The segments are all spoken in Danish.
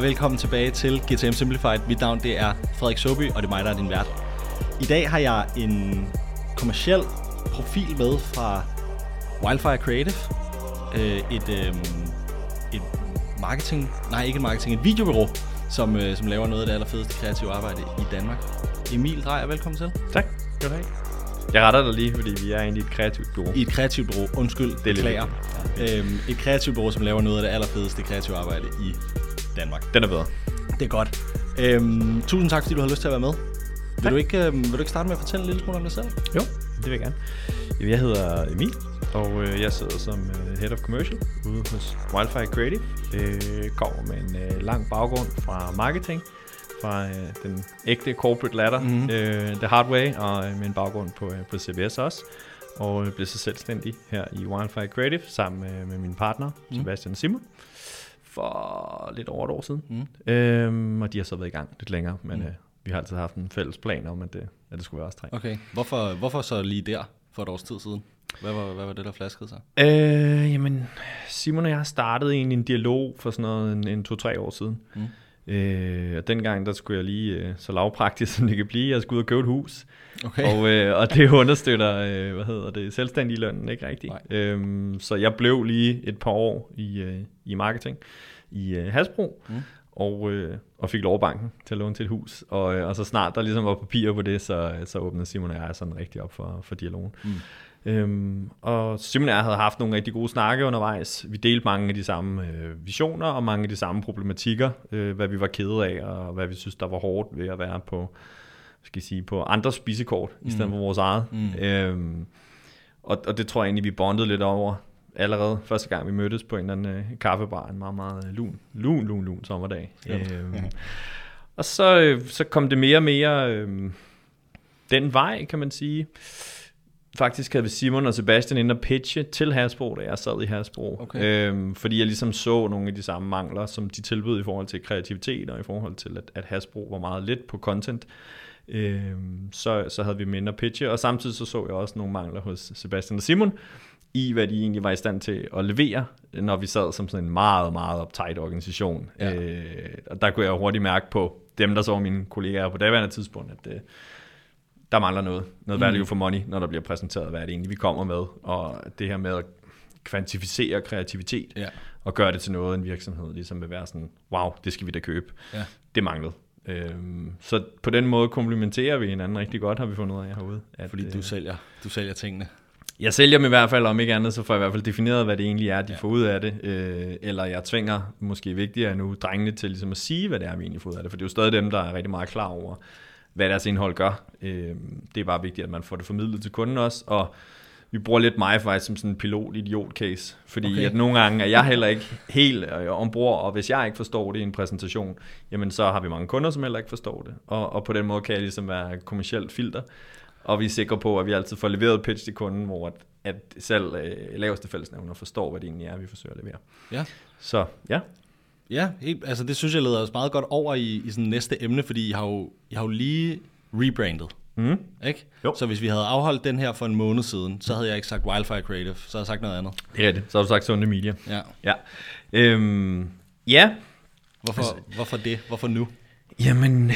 og velkommen tilbage til GTM Simplified. Mit navn det er Frederik Soby, og det er mig, der er din vært. I dag har jeg en kommersiel profil med fra Wildfire Creative. Øh, et, øh, et marketing, nej ikke et marketing, et videobureau, som, øh, som laver noget af det allerfedeste kreative arbejde i Danmark. Emil Drejer, velkommen til. Tak. Godt have. Jeg retter dig lige, fordi vi er egentlig et kreativt bureau. I et kreativt bureau, undskyld, det er beklager. Øhm, et kreativt bureau, som laver noget af det allerfedeste kreative arbejde i Danmark. Den er bedre. Det er godt. Øhm, tusind tak, fordi du har lyst til at være med. Vil du, ikke, øhm, vil du ikke starte med at fortælle en lille smule om dig selv? Jo, det vil jeg gerne. Jeg hedder Emil, og øh, jeg sidder som øh, Head of Commercial ude hos Wildfire Creative. Øh, kommer med en øh, lang baggrund fra marketing, fra øh, den ægte corporate ladder, mm-hmm. øh, The Hard Way, og øh, med en baggrund på, øh, på CBS også. Og øh, blev så selvstændig her i Wildfire Creative sammen med, med min partner, mm. Sebastian Simon, for lidt over et år siden. Mm. Øhm, og de har så været i gang lidt længere, men mm. øh, vi har altid haft en fælles plan om, at det, at det skulle være os tre. Okay, hvorfor, hvorfor så lige der for et års tid siden? Hvad var, hvad var det, der flaskede sig? Øh, jamen, Simon og jeg startede egentlig en dialog for sådan noget en, en to-tre år siden. Mm. Øh, og dengang, der skulle jeg lige, øh, så lavpraktisk som det kan blive, jeg skulle ud og købe et hus. Okay. Og, øh, og det understøtter, øh, hvad hedder det, selvstændig lønnen, ikke rigtigt? Øhm, så jeg blev lige et par år i, øh, i marketing i øh, Hasbro. Mm og, øh, og fik lov banken til at låne til et hus. Og, øh, og så snart der ligesom var papir på det, så, så åbnede Simon og jeg sådan rigtig op for, for dialogen. Mm. Øhm, og Simon og jeg havde haft nogle rigtig gode snakke undervejs. Vi delte mange af de samme øh, visioner og mange af de samme problematikker, øh, hvad vi var kede af, og hvad vi synes, der var hårdt ved at være på, skal jeg sige, på andres spisekort, mm. i stedet for vores eget. Mm. Øhm, og, og det tror jeg egentlig, vi bondede lidt over allerede første gang, vi mødtes på en eller anden øh, kaffebar, en meget, meget lun, lun, lun, lun sommerdag. Ja. Øhm, ja. Og så, øh, så kom det mere og mere øh, den vej, kan man sige. Faktisk havde vi Simon og Sebastian inde og pitche til Hasbro, da jeg sad i Hasbro. Okay. Øhm, fordi jeg ligesom så nogle af de samme mangler, som de tilbød i forhold til kreativitet, og i forhold til, at, at Hasbro var meget lidt på content. Øhm, så, så havde vi mindre pitche, og samtidig så så jeg også nogle mangler hos Sebastian og Simon, i hvad de egentlig var i stand til at levere, når vi sad som sådan en meget, meget uptight organisation. Ja. Øh, og der kunne jeg hurtigt mærke på dem, der så mine kollegaer på daværende tidspunkt, at øh, der mangler noget, noget value mm. for money, når der bliver præsenteret, hvad det egentlig, vi kommer med. Og det her med at kvantificere kreativitet, ja. og gøre det til noget, en virksomhed ligesom vil være sådan, wow, det skal vi da købe. Ja. Det manglede. Øhm, så på den måde komplementerer vi hinanden rigtig godt, har vi fundet ud af herude. At, Fordi du, øh, sælger, du sælger tingene. Jeg sælger dem i hvert fald, om ikke andet, så får jeg i hvert fald defineret, hvad det egentlig er, de ja. får ud af det. Øh, eller jeg tvinger, måske vigtigere nu, drengene til ligesom at sige, hvad det er, vi egentlig får ud af det. For det er jo stadig dem, der er rigtig meget klar over, hvad deres indhold gør. Øh, det er bare vigtigt, at man får det formidlet til kunden også. Og vi bruger lidt mig faktisk som sådan en pilot-idiot-case. Fordi okay. at nogle gange er jeg heller ikke helt øh, ombord, og hvis jeg ikke forstår det i en præsentation, jamen så har vi mange kunder, som heller ikke forstår det. Og, og på den måde kan jeg ligesom være kommersielt filter og vi er sikre på, at vi altid får leveret pitch til kunden, hvor at, at selv øh, laveste fællesnævner forstår, hvad det egentlig er, vi forsøger at levere. Ja. Så ja. Ja, helt, altså det synes jeg leder os meget godt over i, i sådan næste emne, fordi I har jo, I har jo lige rebrandet. Mm. Ikke? Jo. Så hvis vi havde afholdt den her for en måned siden, så havde jeg ikke sagt Wildfire Creative, så havde jeg sagt noget andet. Det er det. Så har du sagt Sunday Media. Ja. Ja. Øhm, ja. Hvorfor, altså, hvorfor det? Hvorfor nu? Jamen,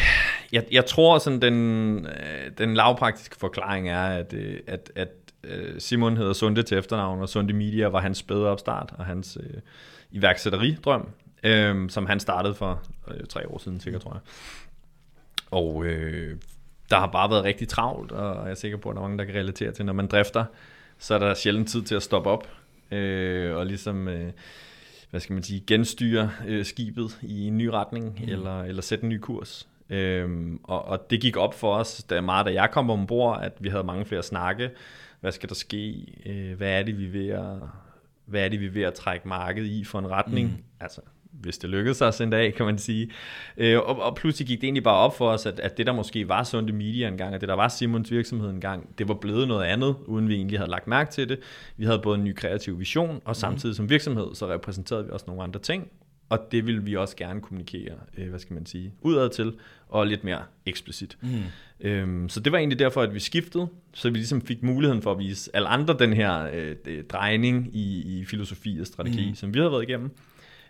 jeg, jeg tror sådan den, øh, den lavpraktiske forklaring er, at, øh, at, at øh, Simon hedder Sunde til efternavn, og Sunde Media var hans spæde opstart, og hans øh, iværksætteridrøm, øh, som han startede for øh, tre år siden, sikkert tror jeg. Og øh, der har bare været rigtig travlt, og jeg er sikker på, at der er mange, der kan relatere til, når man drifter, så er der sjældent tid til at stoppe op, øh, og ligesom... Øh, hvad skal man sige, genstyre øh, skibet i en ny retning, mm. eller, eller sætte en ny kurs. Øhm, og, og det gik op for os, da meget da jeg kom ombord, at vi havde mange flere snakke. Hvad skal der ske? Øh, hvad er det, vi er ved at, hvad er det, vi er ved at trække markedet i for en retning? Mm. Altså, hvis det lykkedes os en dag, kan man sige. Øh, og, og pludselig gik det egentlig bare op for os, at, at det der måske var Sunde Media engang, og det der var Simons virksomhed engang, det var blevet noget andet, uden vi egentlig havde lagt mærke til det. Vi havde både en ny kreativ vision, og samtidig mm. som virksomhed, så repræsenterede vi også nogle andre ting, og det vil vi også gerne kommunikere, øh, hvad skal man sige, udad til, og lidt mere eksplicit. Mm. Øhm, så det var egentlig derfor, at vi skiftede, så vi ligesom fik muligheden for at vise alle andre den her øh, drejning i, i filosofi og strategi, mm. som vi havde været igennem.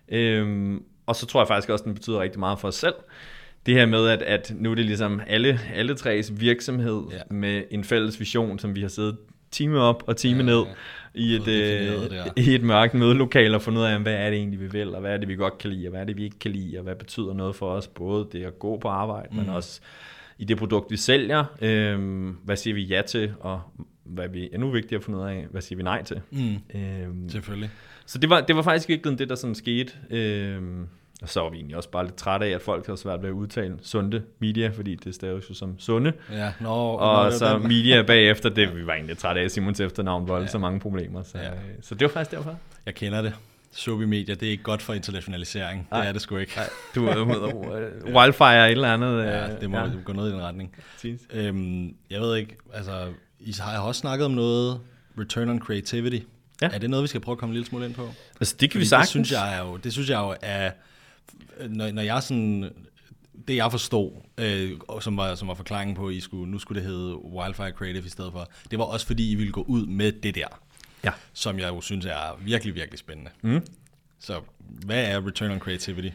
Øhm, og så tror jeg faktisk også, at den betyder rigtig meget for os selv. Det her med, at, at nu er det ligesom alle, alle tres virksomhed ja. med en fælles vision, som vi har siddet time op og time ja, ned i et, øh, i et mørkt mødelokale og fundet ud af, hvad er det egentlig, vi vil, og hvad er det, vi godt kan lide, og hvad er det, vi ikke kan lide, og hvad betyder noget for os, både det at gå på arbejde, mm. men også i det produkt, vi sælger. Øh, hvad siger vi ja til, og hvad vi endnu vigtigere at finde ud af, hvad siger vi nej til. Mm. Øh, Selvfølgelig. Så det var, det var faktisk virkelig det, der sådan skete. Øh, og så var vi egentlig også bare lidt trætte af, at folk har svært ved at udtale sunde media, fordi det staves jo som sunde. Ja, no, og no, så den. media bagefter, det vi var egentlig trætte af. Simons efternavn var ja. så mange problemer. Så, ja. så det var faktisk derfor. Jeg kender det. Sobi Media, det er ikke godt for internationalisering. Ej. Det er det sgu ikke. Ej. Du er uh, wildfire et eller andet. Ja, øh, det må ja. gå ned i den retning. Øhm, jeg ved ikke, altså, I har også snakket om noget return on creativity. Ja. Er det noget, vi skal prøve at komme en lille smule ind på? Altså, det kan Fordi vi sagtens. Det synes jeg jo, det synes jeg jo er når, når jeg sådan, det jeg forstod, øh, som, var, som var forklaringen på, at I skulle, nu skulle det hedde Wildfire Creative i stedet for, det var også fordi, I ville gå ud med det der, ja. som jeg jo synes er virkelig, virkelig spændende. Mm. Så hvad er Return on Creativity?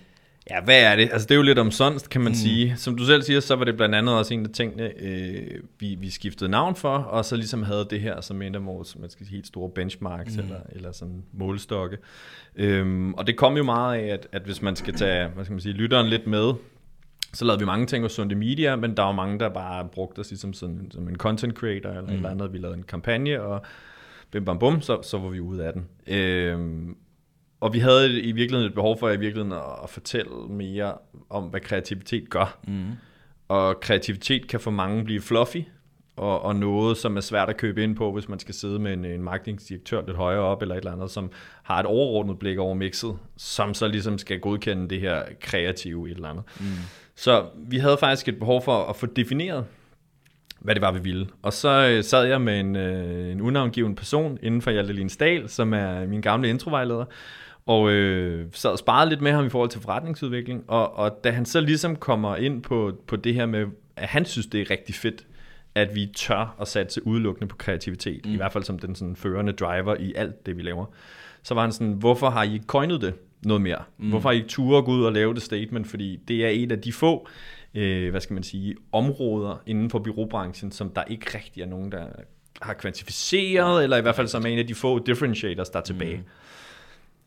Ja, hvad er det? Altså, det er jo lidt omsonst, kan man mm. sige. Som du selv siger, så var det blandt andet også en af tingene, øh, vi, vi skiftede navn for, og så ligesom havde det her som en af vores man skal sige, helt store benchmarks, mm. eller, eller sådan målestokke. Øhm, og det kom jo meget af, at, at hvis man skal tage hvad skal man sige, lytteren lidt med, så lavede vi mange ting hos Sunde Media, men der var mange, der bare brugte os ligesom sådan, som en content creator, eller mm. et eller andet. Vi lavede en kampagne, og bim bam bum, så, så var vi ude af den. Øhm, og vi havde i virkeligheden et behov for i virkeligheden at fortælle mere om, hvad kreativitet gør. Mm. Og kreativitet kan for mange blive fluffy, og, og noget, som er svært at købe ind på, hvis man skal sidde med en, en marketingdirektør lidt højere op, eller et eller andet, som har et overordnet blik over mixet, som så ligesom skal godkende det her kreative et eller andet. Mm. Så vi havde faktisk et behov for at få defineret, hvad det var, vi ville. Og så øh, sad jeg med en, øh, en unavngiven person inden for Hjalte Linsdal, som er min gamle introvejleder, og øh, sad og sparede lidt med ham i forhold til forretningsudvikling, og, og da han så ligesom kommer ind på, på det her med, at han synes, det er rigtig fedt, at vi tør at satse udelukkende på kreativitet, mm. i hvert fald som den sådan førende driver i alt det, vi laver. Så var han sådan, hvorfor har I ikke coinet det noget mere? Mm. Hvorfor har I ikke tur at gå ud og lave det statement? Fordi det er et af de få, øh, hvad skal man sige, områder inden for byråbranchen, som der ikke rigtig er nogen, der har kvantificeret, eller i hvert fald som er en af de få differentiators, der er tilbage. Mm.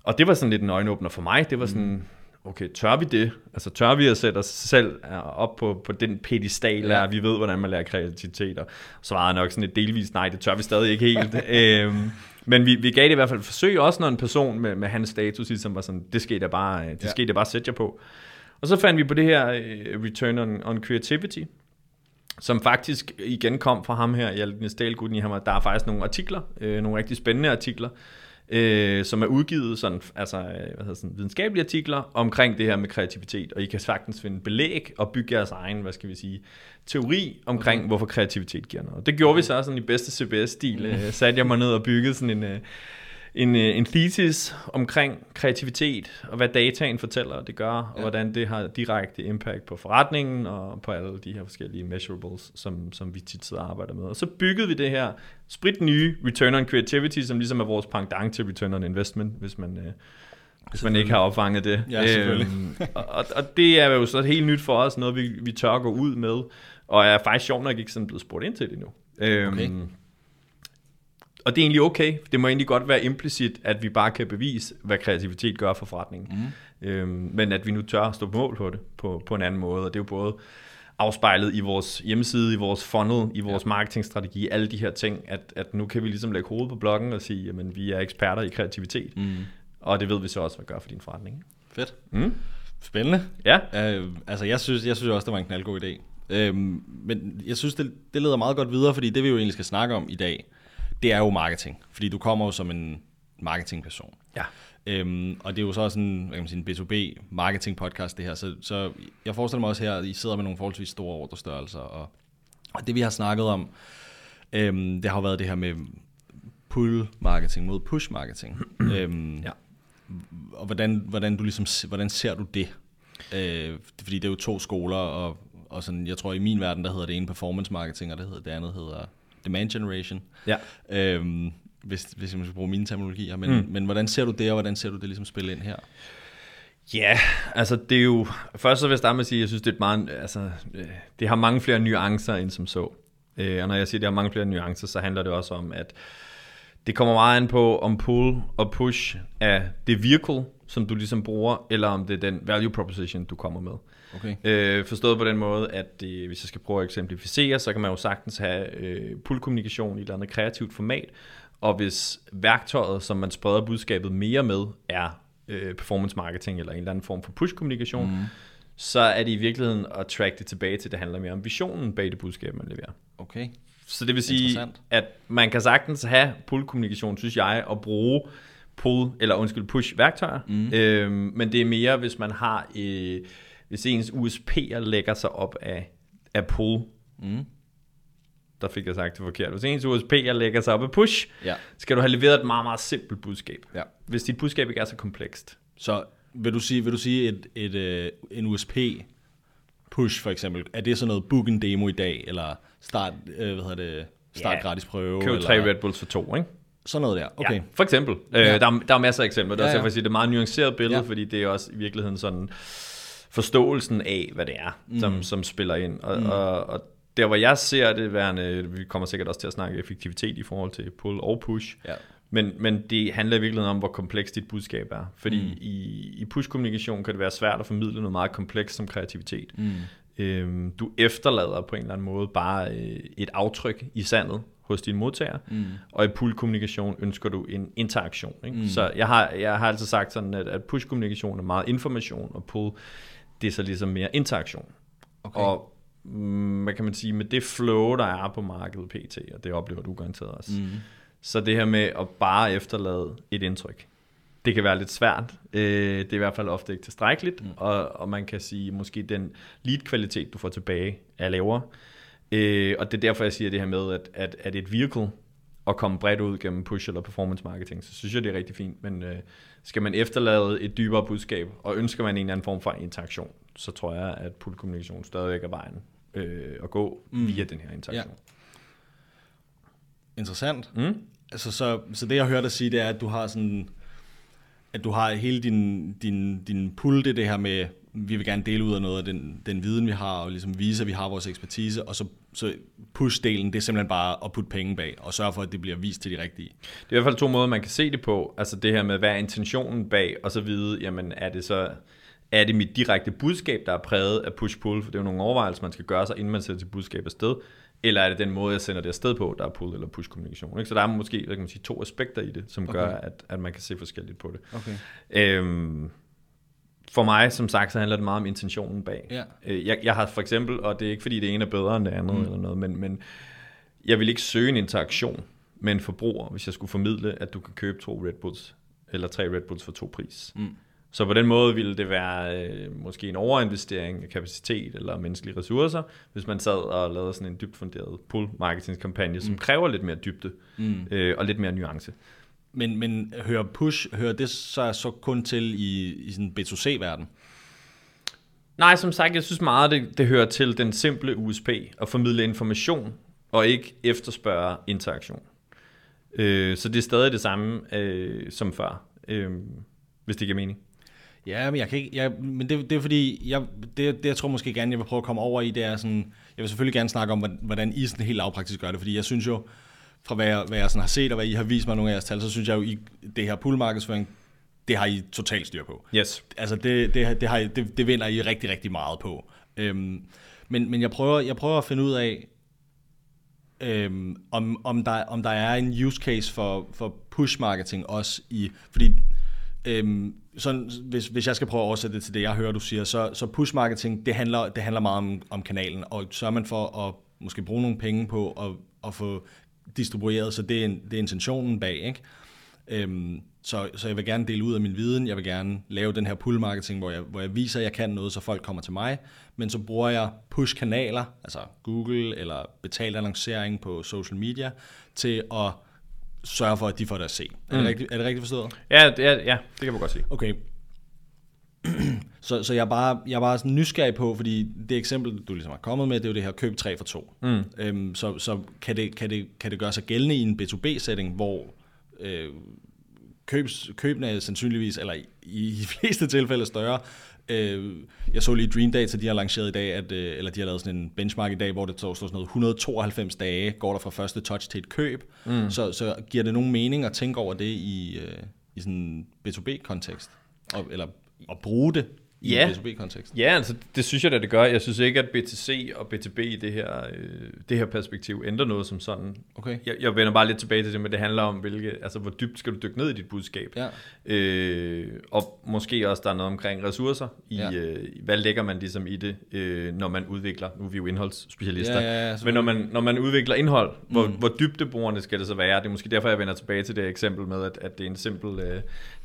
Og det var sådan lidt en øjenåbner for mig. Det var sådan, mm. okay, tør vi det? Altså tør vi at sætte os selv op på, på den pedestal, ja. at vi ved, hvordan man lærer kreativitet? Og svarede nok sådan et delvis nej, det tør vi stadig ikke helt. øhm, men vi, vi gav det i hvert fald et forsøg, også når en person med, med hans status ligesom var sådan, det I da bare, det skal ja. Da bare sætte jer på. Og så fandt vi på det her uh, Return on, on Creativity, som faktisk igen kom fra ham her, Hjalten Stalguden i ham, der er faktisk nogle artikler, øh, nogle rigtig spændende artikler, øh, som er udgivet sådan, altså, øh, hvad hedder sådan, videnskabelige artikler omkring det her med kreativitet, og I kan sagtens finde belæg og bygge jeres egen, hvad skal vi sige, teori omkring, okay. hvorfor kreativitet giver noget. Det gjorde vi så sådan i bedste CBS-stil, øh, satte jeg mig ned og byggede sådan en, øh, en, øh, en thesis omkring kreativitet, og hvad dataen fortæller, det gør, ja. og hvordan det har direkte impact på forretningen, og på alle de her forskellige measurables, som, som vi tit sidder og arbejder med. Og så byggede vi det her sprit nye Return on Creativity, som ligesom er vores pendant til Return on Investment, hvis man... Øh, hvis man ikke har opfanget det. Ja, selvfølgelig. Øhm, og, og det er jo så helt nyt for os, noget vi, vi tør gå ud med, og er faktisk sjovt nok ikke sådan blevet spurgt ind til det endnu. Øhm, okay og det er egentlig okay. Det må egentlig godt være implicit, at vi bare kan bevise, hvad kreativitet gør for forretningen. Mm. Øhm, men at vi nu tør at stå på mål på det på, på en anden måde. Og det er jo både afspejlet i vores hjemmeside, i vores funnel, i vores ja. marketingstrategi, alle de her ting, at, at nu kan vi ligesom lægge hovedet på bloggen og sige, at vi er eksperter i kreativitet. Mm. Og det ved vi så også, hvad gør for din forretning. Fedt. Mm. Spændende. Ja. Uh, altså, jeg synes, jeg synes også, det var en knaldgod idé. Uh, men jeg synes, det, det leder meget godt videre, fordi det vi jo egentlig skal snakke om i dag, det er jo marketing, fordi du kommer jo som en marketingperson. Ja. Øhm, og det er jo så sådan, hvad kan man sige, en B2B marketing podcast det her, så, så jeg forestiller mig også her, at I sidder med nogle forholdsvis store ordrestørrelser, og, og det vi har snakket om, øhm, det har jo været det her med pull marketing mod push marketing. øhm, ja. Og hvordan, hvordan, du ligesom, hvordan ser du det? Øh, fordi det er jo to skoler, og, og sådan, jeg tror i min verden, der hedder det ene performance marketing, og det, hedder, det andet hedder demand generation. Ja. Øhm, hvis, hvis jeg skal bruge mine terminologier. Men, mm. men hvordan ser du det, og hvordan ser du det ligesom spille ind her? Ja, yeah, altså det er jo... Først så vil jeg starte med at sige, at jeg synes, det er et meget... Altså, øh, det har mange flere nuancer end som så. Øh, og når jeg siger, at det har mange flere nuancer, så handler det også om, at det kommer meget an på, om pull og push er det vehicle, som du ligesom bruger, eller om det er den value proposition, du kommer med. Okay. Øh, forstået på den måde, at det, hvis jeg skal prøve at eksemplificere, så kan man jo sagtens have øh, pull-kommunikation i et eller andet kreativt format, og hvis værktøjet, som man spreder budskabet mere med, er øh, performance marketing eller en eller anden form for push-kommunikation, mm. så er det i virkeligheden at track det tilbage til, at det handler mere om visionen bag det budskab, man leverer. Okay. Så det vil sige, at man kan sagtens have pull-kommunikation, synes jeg, og bruge pull, eller undskyld, push-værktøjer, mm. øhm, men det er mere, hvis man har, øh, hvis ens USP'er lægger sig op af, af pull, mm. der fik jeg sagt det forkert, hvis ens USP'er lægger sig op af push, ja. skal du have leveret et meget, meget simpelt budskab. Ja. Hvis dit budskab ikke er så komplekst. Så vil du sige, vil du sige et, et, et, øh, en USP push for eksempel, er det sådan noget book en demo i dag, eller start, øh, hvad hedder det, start yeah. gratis prøve? Køb tre Red Bulls for to, ikke? Sådan noget der, okay. Ja, for eksempel. Øh, ja. Der, er, der er masser af eksempler. Det er ja, ja. Sige, det er et meget nuanceret billede, ja. fordi det er også i virkeligheden sådan forståelsen af, hvad det er, mm. som, som spiller ind. Og, mm. og, og der, hvor jeg ser det værende, vi kommer sikkert også til at snakke effektivitet i forhold til pull og push, ja. men, men det handler i virkeligheden om, hvor komplekst dit budskab er. Fordi mm. i, i push-kommunikation kan det være svært at formidle noget meget komplekst som kreativitet. Mm. Øhm, du efterlader på en eller anden måde bare øh, et aftryk i sandet hos din modtager, mm. og i pull-kommunikation ønsker du en interaktion. Ikke? Mm. Så jeg har, jeg har altid sagt sådan, at, at push-kommunikation er meget information, og pull, det er så ligesom mere interaktion. Okay. Og mm, hvad kan man sige, med det flow, der er på markedet pt, og det oplever du garanteret også, mm. så det her med at bare efterlade et indtryk, det kan være lidt svært. Øh, det er i hvert fald ofte ikke tilstrækkeligt, mm. og, og man kan sige, måske den lead-kvalitet, du får tilbage, er lavere. Øh, og det er derfor, jeg siger det her med, at, at, at et vehicle at komme bredt ud gennem push eller performance marketing, så synes jeg, det er rigtig fint. Men øh, skal man efterlade et dybere budskab, og ønsker man en eller anden form for interaktion, så tror jeg, at pull-kommunikation stadigvæk er vejen øh, at gå mm. via den her interaktion. Ja. Interessant. Mm? Altså, så, så det, jeg hørte dig sige, det er, at du har sådan at du har hele din, din, din pull, det det her med, vi vil gerne dele ud af noget af den, den viden, vi har, og ligesom vise, at vi har vores ekspertise, og så, så push-delen, det er simpelthen bare at putte penge bag, og sørge for, at det bliver vist til de rigtige. Det er i hvert fald to måder, man kan se det på. Altså det her med, hvad er intentionen bag, og så vide, jamen er det så er det mit direkte budskab, der er præget af push-pull, for det er jo nogle overvejelser, man skal gøre sig, inden man sætter sit budskab afsted, eller er det den måde, jeg sender det afsted på, der er pull- eller push-kommunikation. Ikke? Så der er måske hvad kan man sige, to aspekter i det, som okay. gør, at, at man kan se forskelligt på det. Okay. Øhm, for mig, som sagt, så handler det meget om intentionen bag. Ja. Øh, jeg, jeg har for eksempel, og det er ikke fordi det ene er bedre end det andet, mm. eller noget, men, men jeg vil ikke søge en interaktion med en forbruger, hvis jeg skulle formidle, at du kan købe to Red Bulls, eller tre Red Bulls for to pris. Mm. Så på den måde ville det være øh, måske en overinvestering af kapacitet eller menneskelige ressourcer, hvis man sad og lavede sådan en dybt funderet pull marketing kampagne, som mm. kræver lidt mere dybde mm. øh, og lidt mere nuance. Men, men hører push, hører det så, så kun til i, i sådan B2C-verden? Nej, som sagt, jeg synes meget, det, det hører til den simple USP, at formidle information, og ikke efterspørge interaktion. Øh, så det er stadig det samme øh, som før, øh, hvis det giver mening. Ja, men jeg kan ikke, jeg, men det, det er fordi, jeg, det, det jeg tror måske gerne, jeg vil prøve at komme over i, det er sådan, jeg vil selvfølgelig gerne snakke om, hvordan I sådan helt lavpraktisk gør det, fordi jeg synes jo, fra hvad jeg, hvad jeg sådan har set, og hvad I har vist mig nogle af jeres tal, så synes jeg jo, I, det her poolmarkedsføring, det har I totalt styr på. Yes. Altså, det, det, det, har I, det, det vinder I rigtig, rigtig meget på. Øhm, men, men jeg, prøver, jeg prøver at finde ud af, øhm, om, om, der, om der er en use case for, for push marketing også i, fordi Øhm, sådan, hvis, hvis jeg skal prøve at oversætte det til det, jeg hører, du siger, så, så push marketing, det handler, det handler meget om, om kanalen, og sørger man for at måske bruge nogle penge på at, at få distribueret, så det er, det er intentionen bag, ikke? Øhm, så, så jeg vil gerne dele ud af min viden, jeg vil gerne lave den her pull marketing, hvor jeg, hvor jeg viser, at jeg kan noget, så folk kommer til mig, men så bruger jeg push-kanaler, altså Google eller betalt annoncering på social media, til at sørge for, at de får det at se. Er, mm. det, rigtigt, er det rigtigt forstået? Ja, det, er, ja, det kan man godt sige. Okay. så, så jeg er bare, jeg er bare sådan nysgerrig på, fordi det eksempel, du ligesom har kommet med, det er jo det her køb 3 for 2. Mm. Øhm, så så kan, det, kan, det, kan det gøre sig gældende i en B2B-setting, hvor øh, købs, købene er sandsynligvis, eller i, i de fleste tilfælde større. Øh, jeg så lige Dream Data, de har lanceret i dag, at, øh, eller de har lavet sådan en benchmark i dag, hvor det står sådan noget 192 dage, går der fra første touch til et køb. Mm. Så, så giver det nogen mening at tænke over det i, øh, i sådan en B2B-kontekst? Og, eller at bruge det i ja. en B2B-kontekst. Ja, altså det synes jeg da, det gør. Jeg synes ikke, at BTC og B2B i det her, øh, det her perspektiv ændrer noget som sådan. Okay. Jeg, jeg vender bare lidt tilbage til det, men det handler om, hvilke, altså, hvor dybt skal du dykke ned i dit budskab. Ja. Øh, og måske også, der er noget omkring ressourcer. I, ja. øh, hvad lægger man ligesom i det, øh, når man udvikler, nu er vi jo indholdsspecialister, ja, ja, ja, men når man, når man udvikler indhold, hvor, mm. hvor dybdeborende skal det så være? Det er måske derfor, jeg vender tilbage til det eksempel med, at, at det er en simpel øh,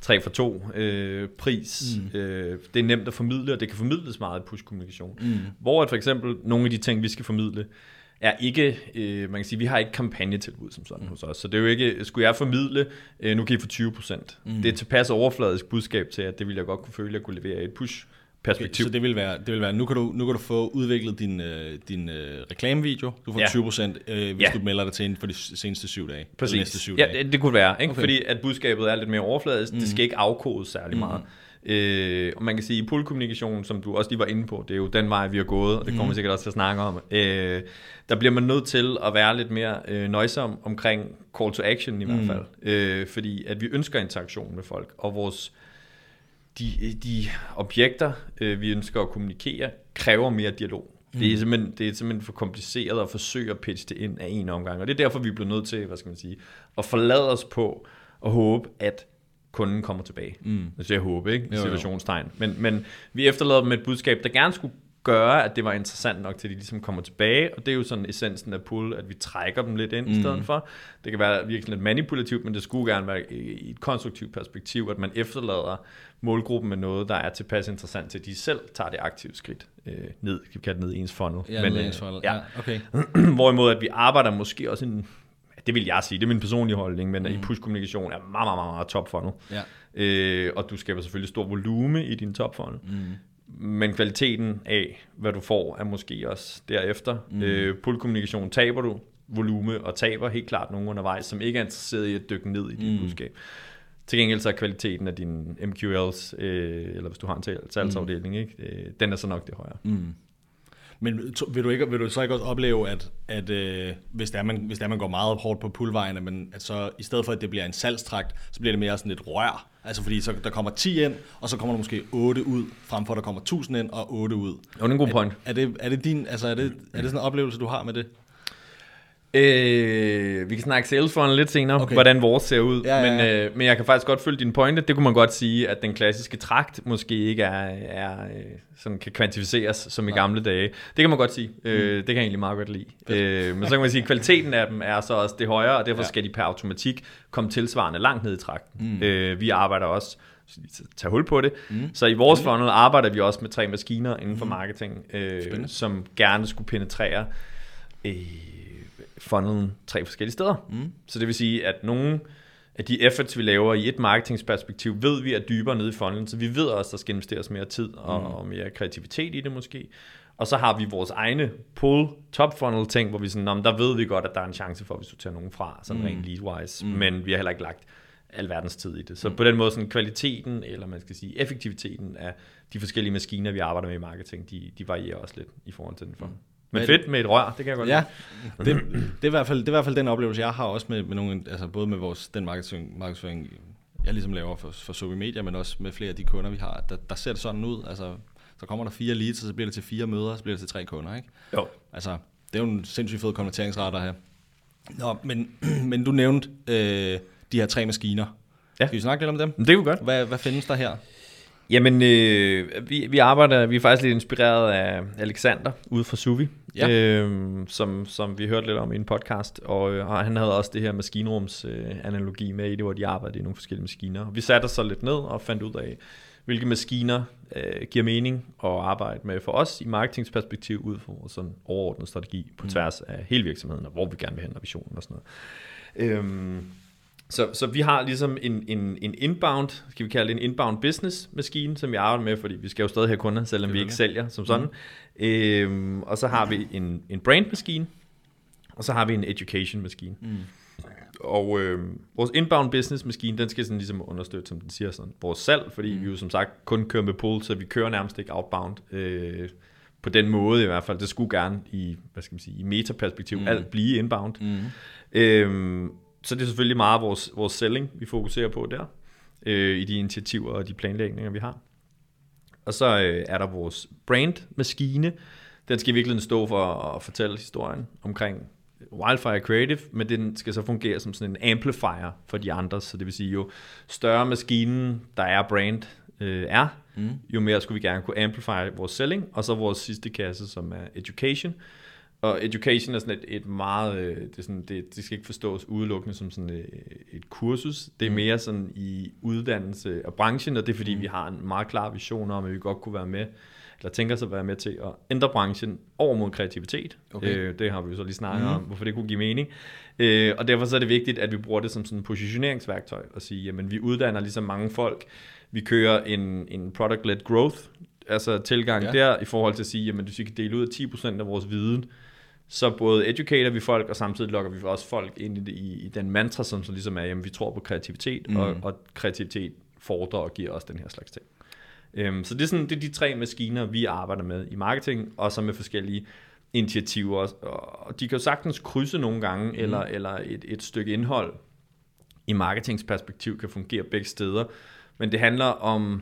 3 for 2 øh, pris. Mm. Øh, det er nemt at formidle, og det kan formidles meget i push-kommunikation. Mm. Hvor at for eksempel nogle af de ting, vi skal formidle, er ikke, øh, man kan sige, vi har ikke kampagnetilbud som sådan mm. hos os, så det er jo ikke, skulle jeg formidle, øh, nu kan I få 20%. Mm. Det er tilpas overfladisk budskab til, at det vil jeg godt kunne føle, at jeg kunne levere et push perspektiv. Okay, så det vil være, det vil være nu, kan du, nu kan du få udviklet din, øh, din øh, reklamevideo. Du får ja. 20 procent, øh, hvis ja. du melder dig til inden for de seneste syv dage. Præcis. Eller næste syv ja, dage. Det, det kunne være, ikke? Okay. fordi at budskabet er lidt mere overfladisk. Mm. Det skal ikke afkodes særlig mm. meget. Øh, og man kan sige, at pull-kommunikation, som du også lige var inde på, det er jo den vej, vi har gået, og det kommer mm. vi sikkert også til at snakke om. Øh, der bliver man nødt til at være lidt mere øh, nøjsom omkring call to action i hvert fald. Øh, fordi at vi ønsker interaktion med folk, og vores de, de objekter, øh, vi ønsker at kommunikere, kræver mere dialog. Mm. Det, er simpelthen, det er simpelthen for kompliceret at forsøge at pitche det ind af en omgang. Og det er derfor, vi er blevet nødt til, hvad skal man sige, at forlade os på og håbe, at kunden kommer tilbage. Mm. Det jeg håbe, ikke? Situationstegn. Men, men vi efterlader dem et budskab, der gerne skulle gøre, at det var interessant nok til, de ligesom kommer tilbage, og det er jo sådan essensen af pull, at vi trækker dem lidt ind mm. i stedet for. Det kan være virkelig lidt manipulativt, men det skulle gerne være i et konstruktivt perspektiv, at man efterlader målgruppen med noget, der er tilpas interessant til, at de selv tager det aktivt skridt øh, ned, kan vi kalde det ned i ens funnel. Ja, men, ned i ens funnel, ja. ja okay. Hvorimod, at vi arbejder måske også en det vil jeg sige, det er min personlige holdning, men mm. i push-kommunikation er meget, meget, meget, meget top funnel. Ja. Øh, og du skaber selvfølgelig stor volume i din top funnel. Mm men kvaliteten af, hvad du får, er måske også derefter. Mm. Øh, pull-kommunikation taber du volume, og taber helt klart nogen undervejs, som ikke er interesseret i at dykke ned i dit mm. budskab. Til gengæld så er kvaliteten af din MQLs, øh, eller hvis du har en salgsafdeling, mm. ikke, øh, den er så nok det højere. Mm. Men vil du, ikke, vil du så ikke også opleve, at, at øh, hvis, det er, man, hvis det er, man går meget hårdt på pullvejene, men at så i stedet for, at det bliver en salgstrakt, så bliver det mere sådan et rør? Altså fordi så der kommer 10 ind, og så kommer der måske 8 ud, frem for at der kommer 1000 ind og 8 ud. det er en god point. Er, er, det, er det din, altså er det, er det sådan en oplevelse, du har med det? Øh, vi kan snakke sales funnel lidt senere, okay. hvordan vores ser ud. Ja, ja, ja. Men, øh, men jeg kan faktisk godt følge din pointe. Det kunne man godt sige, at den klassiske trakt måske ikke er, er øh, sådan kan kvantificeres som i Nej. gamle dage. Det kan man godt sige. Øh, mm. Det kan jeg egentlig meget godt lide. Øh, men så kan man sige, at kvaliteten af dem er så også det højere, og derfor ja. skal de per automatik komme tilsvarende langt ned i trakten. Mm. Øh, vi arbejder også tage hul på det. Mm. Så i vores funnel arbejder vi også med tre maskiner inden for mm. marketing, øh, som gerne skulle penetrere øh, funnelen tre forskellige steder. Mm. Så det vil sige, at nogle af de efforts, vi laver i et marketingsperspektiv, ved vi er dybere nede i funnelen, så vi ved også, at der skal investeres mere tid og, mm. og mere kreativitet i det måske. Og så har vi vores egne pull top funnel ting, hvor vi sådan, der ved vi godt, at der er en chance for, hvis du tager nogen fra, sådan mm. rent lead-wise, mm. men vi har heller ikke lagt alverdens tid i det. Så mm. på den måde, sådan kvaliteten, eller man skal sige effektiviteten af de forskellige maskiner, vi arbejder med i marketing, de, de varierer også lidt i forhold til den for. Mm. Men fedt med et rør, det kan jeg godt ja, det, det, er i hvert fald, det er i hvert fald den oplevelse, jeg har også med, med nogle, altså både med vores, den marketing, markedsføring, jeg ligesom laver for, for Sobi Media, men også med flere af de kunder, vi har, der, der ser det sådan ud. Altså, så kommer der fire leads, og så bliver det til fire møder, så bliver det til tre kunder, ikke? Jo. Altså, det er jo en sindssygt fed konverteringsrate her. Nå, men, men du nævnte øh, de her tre maskiner. Ja. Skal vi snakke lidt om dem? Det kunne godt. Hvad, hvad findes der her? Jamen, øh, vi, vi arbejder, vi er faktisk lidt inspireret af Alexander ude fra Suvi, ja. øh, som, som vi hørte lidt om i en podcast, og øh, han havde også det her maskinrums øh, analogi med i det, hvor de arbejdede i nogle forskellige maskiner. Vi satte os så lidt ned og fandt ud af, hvilke maskiner øh, giver mening at arbejde med for os i marketingsperspektiv ud fra vores sådan overordnede strategi på mm. tværs af hele virksomheden, og hvor vi gerne vil hen, og visionen og sådan noget. Øh, så, så vi har ligesom en, en, en inbound, skal vi kalde det en inbound business maskine, som vi arbejder med, fordi vi skal jo stadig have kunder, selvom vi ikke sælger som sådan. Mm. Øhm, og så har vi en, en brand maskine, og så har vi en education maskine. Mm. og øh, vores inbound business maskine, den skal sådan ligesom understøtte, som den siger, sådan, vores salg, fordi mm. vi jo som sagt kun kører med pull, så vi kører nærmest ikke outbound. Øh, på den måde i hvert fald. Det skulle gerne i, hvad skal man sige, i metaperspektiv mm. alt blive inbound. Mm. Øh, så det er selvfølgelig meget vores, vores selling, vi fokuserer på der, øh, i de initiativer og de planlægninger, vi har. Og så øh, er der vores brand-maskine. Den skal virkelig stå for at fortælle historien omkring Wildfire Creative, men den skal så fungere som sådan en amplifier for de andre, så det vil sige, jo større maskinen, der er brand, øh, er, mm. jo mere skulle vi gerne kunne amplify vores selling, og så vores sidste kasse, som er education. Og education er sådan et, et meget, øh, det, er sådan, det, det skal ikke forstås udelukkende som sådan et, et kursus. Det er mm. mere sådan i uddannelse og branchen, og det er fordi, mm. vi har en meget klar vision om, at vi godt kunne være med eller tænker sig at være med til at ændre branchen over mod kreativitet. Okay. Øh, det har vi jo så lige snakket mm. om, hvorfor det kunne give mening. Øh, og derfor så er det vigtigt, at vi bruger det som sådan en positioneringsværktøj, og sige, jamen vi uddanner ligesom mange folk, vi kører en, en product-led growth, altså tilgang ja. der, i forhold til at sige, jamen hvis vi kan dele ud af 10% af vores viden, så både educater vi folk, og samtidig lokker vi også folk ind i, det, i, i den mantra, som så ligesom er, jamen vi tror på kreativitet, mm. og, og kreativitet fordrer og giver os den her slags ting. Øhm, så det er, sådan, det er de tre maskiner, vi arbejder med i marketing, og så med forskellige initiativer. Og de kan jo sagtens krydse nogle gange, mm. eller, eller et, et stykke indhold i marketingsperspektiv kan fungere begge steder. Men det handler om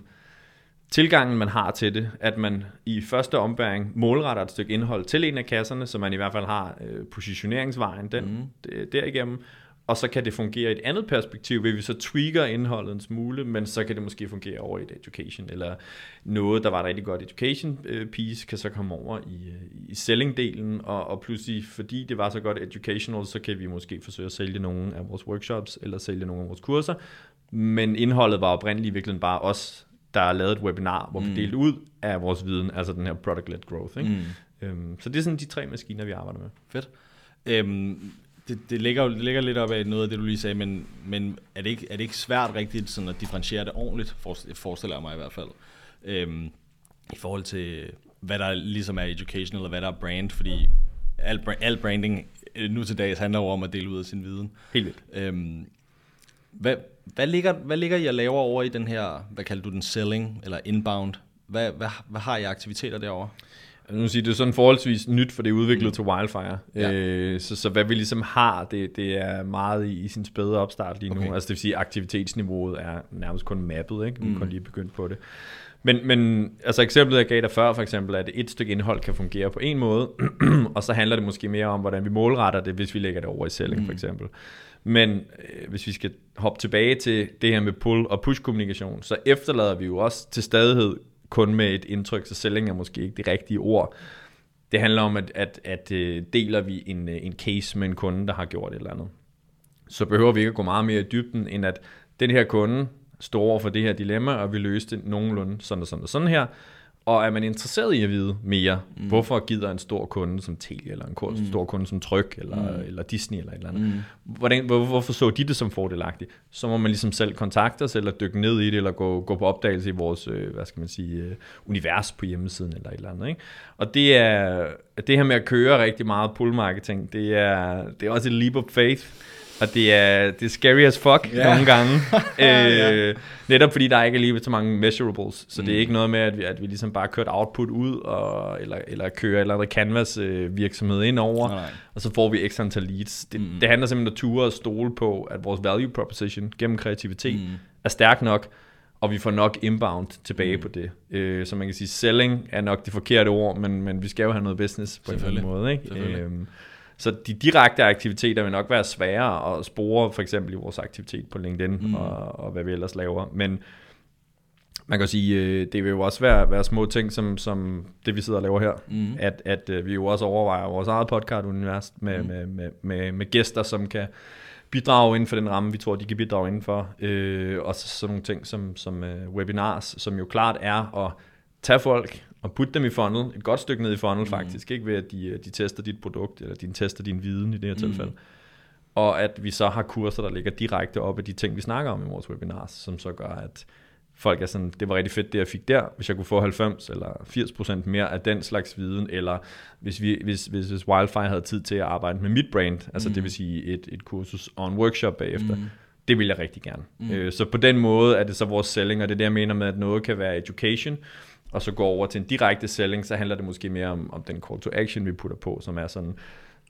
tilgangen, man har til det, at man i første ombæring målretter et stykke indhold til en af kasserne, så man i hvert fald har øh, positioneringsvejen den, mm. derigennem, og så kan det fungere i et andet perspektiv, ved vi så tweaker indholdet en smule, men så kan det måske fungere over i et education, eller noget, der var et rigtig godt education øh, piece, kan så komme over i, øh, i selling-delen, og, og pludselig, fordi det var så godt educational, så kan vi måske forsøge at sælge nogle af vores workshops, eller sælge nogle af vores kurser, men indholdet var oprindeligt virkelig bare os, der lavet et webinar, hvor mm. vi delte ud af vores viden, altså den her product-led growth. Ikke? Mm. Øhm, så det er sådan de tre maskiner, vi arbejder med. Fedt. Øhm, det, det, ligger, det ligger lidt op af noget af det, du lige sagde, men, men er, det ikke, er det ikke svært rigtigt sådan at differentiere det ordentligt, forestiller jeg mig i hvert fald, øhm, i forhold til, hvad der ligesom er educational, og hvad der er brand, fordi al, al branding øh, nu til dags handler jo om at dele ud af sin viden. Helt vildt. Øhm, hvad, hvad, ligger, hvad ligger jeg laver over i den her, hvad kalder du den, selling eller inbound? Hvad, hvad, hvad har I aktiviteter derovre? Nu siger det er sådan forholdsvis nyt, for det er udviklet mm. til Wildfire. Ja. Øh, så, så hvad vi ligesom har, det, det er meget i, i sin spæde opstart lige nu. Okay. Altså det vil sige, aktivitetsniveauet er nærmest kun mappet, ikke? Vi mm. kun lige begyndt på det. Men, men altså eksemplet, jeg gav dig før, for eksempel, at et stykke indhold kan fungere på en måde, og så handler det måske mere om, hvordan vi målretter det, hvis vi lægger det over i selling, mm. for eksempel. Men øh, hvis vi skal hoppe tilbage til det her med pull- og push-kommunikation, så efterlader vi jo også til stadighed kun med et indtryk, så selling er måske ikke det rigtige ord. Det handler om, at, at, at øh, deler vi en, øh, en case med en kunde, der har gjort et eller andet. Så behøver vi ikke at gå meget mere i dybden, end at den her kunde står over for det her dilemma, og vi løste det nogenlunde sådan og sådan og sådan her. Og er man interesseret i at vide mere, mm. hvorfor gider en stor kunde som Telia, eller en mm. stor kunde som Tryk, eller, mm. eller Disney, eller et eller andet, mm. Hvordan, hvor, hvorfor så de det som fordelagtigt? Så må man ligesom selv kontakte os, eller dykke ned i det, eller gå, gå på opdagelse i vores, øh, hvad skal man sige, øh, univers på hjemmesiden, eller et eller andet. Ikke? Og det er, det her med at køre rigtig meget pull marketing, det er, det er også et leap of faith, og det er, det er scary as fuck yeah. nogle gange. øh, netop fordi der ikke er lige så mange measurables. Så mm. det er mm. ikke noget med, at vi, at vi ligesom bare kørt output ud, og, eller, eller kører eller andet canvas øh, virksomhed ind over, nej. og så får vi ekstra antal leads. Det, mm. det handler simpelthen om at ture og stole på, at vores value proposition gennem kreativitet mm. er stærk nok, og vi får nok inbound tilbage mm. på det. Øh, så man kan sige, selling er nok det forkerte ord, men, men vi skal jo have noget business på en eller anden måde. Ikke? Øhm, så de direkte aktiviteter vil nok være svære at spore, for eksempel i vores aktivitet på LinkedIn, mm. og, og hvad vi ellers laver. Men man kan sige, øh, det vil jo også være, være små ting, som, som det vi sidder og laver her, mm. at, at øh, vi jo også overvejer vores eget podcast-univers med, mm. med, med, med, med gæster, som kan bidrage inden for den ramme, vi tror, de kan bidrage inden for. Øh, og så sådan nogle ting som, som uh, webinars, som jo klart er at tage folk og putte dem i funnel, et godt stykke ned i funnel mm. faktisk, ikke ved at de, øh, de tester dit produkt, eller de tester din viden i det her mm. tilfælde. Og at vi så har kurser, der ligger direkte op af de ting, vi snakker om i vores webinars, som så gør, at folk er sådan, det var rigtig fedt, det jeg fik der, hvis jeg kunne få 90 eller 80% mere af den slags viden, eller hvis, vi, hvis, hvis, hvis Wildfire havde tid til at arbejde med mit brand, altså mm. det vil sige et, et kursus og en workshop bagefter, mm. det vil jeg rigtig gerne. Mm. Øh, så på den måde er det så vores selling, og det er det, jeg mener med, at noget kan være education, og så gå over til en direkte selling, så handler det måske mere om, om den call to action, vi putter på, som er sådan,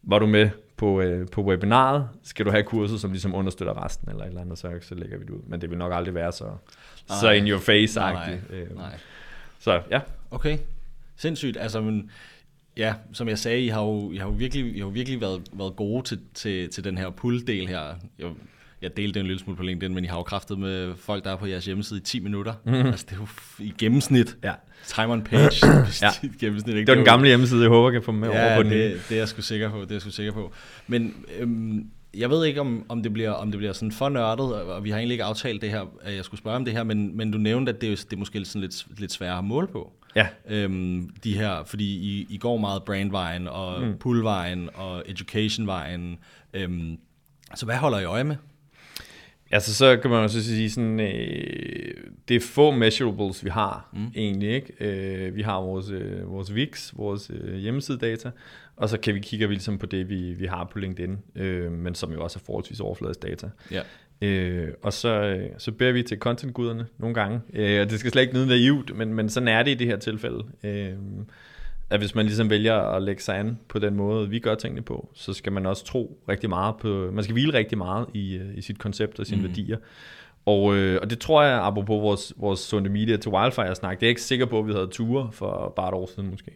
var du med på, øh, på webinaret, skal du have kurset, som ligesom understøtter resten, eller et eller andet, så, så lægger vi det ud. Men det vil nok aldrig være så, nej, så in your face nej, nej, øh, nej. Så ja. Okay, sindssygt. Altså, men, ja, som jeg sagde, I har jo, I har jo virkelig, I har jo virkelig været, været gode til, til, til den her pull-del her. Jeg, jeg delte en lille smule på LinkedIn, men I har jo kraftet med folk, der er på jeres hjemmeside i 10 minutter. Mm. Altså, det er jo i gennemsnit. Ja. Time on page. ja. i gennemsnit, ikke? Det er den gamle hjemmeside, jeg håber, jeg kan få med ja, over på den. det, det er jeg sgu sikker på. Det er jeg sgu sikker på. Men øhm, jeg ved ikke, om, om, det bliver, om det bliver sådan for nørdet, og vi har egentlig ikke aftalt det her, at jeg skulle spørge om det her, men, men du nævnte, at det, det er måske sådan lidt, lidt sværere at måle på. Ja. Øhm, de her, fordi I, I går meget brandvejen, og mm. pullvejen, og educationvejen. Øhm, så hvad holder I øje med? Altså så kan man også sige sådan, øh, det er få measurables, vi har mm. egentlig. Ikke? Øh, vi har vores, øh, vores VIX, vores øh, hjemmesidedata, og så kan vi kigge ligesom på det, vi, vi har på LinkedIn, øh, men som jo også er forholdsvis overfladisk data. Ja. Øh, og så, så beder vi til contentguderne nogle gange, øh, og det skal slet ikke nyde naivt, men, men sådan er det i det her tilfælde. Øh, at hvis man ligesom vælger at lægge sig an på den måde, vi gør tingene på, så skal man også tro rigtig meget på, man skal hvile rigtig meget i, øh, i sit koncept og sine mm. værdier. Og, øh, og det tror jeg, apropos vores, vores sunde media til Wildfire snak, det er jeg ikke sikker på, at vi havde ture for bare et år siden måske.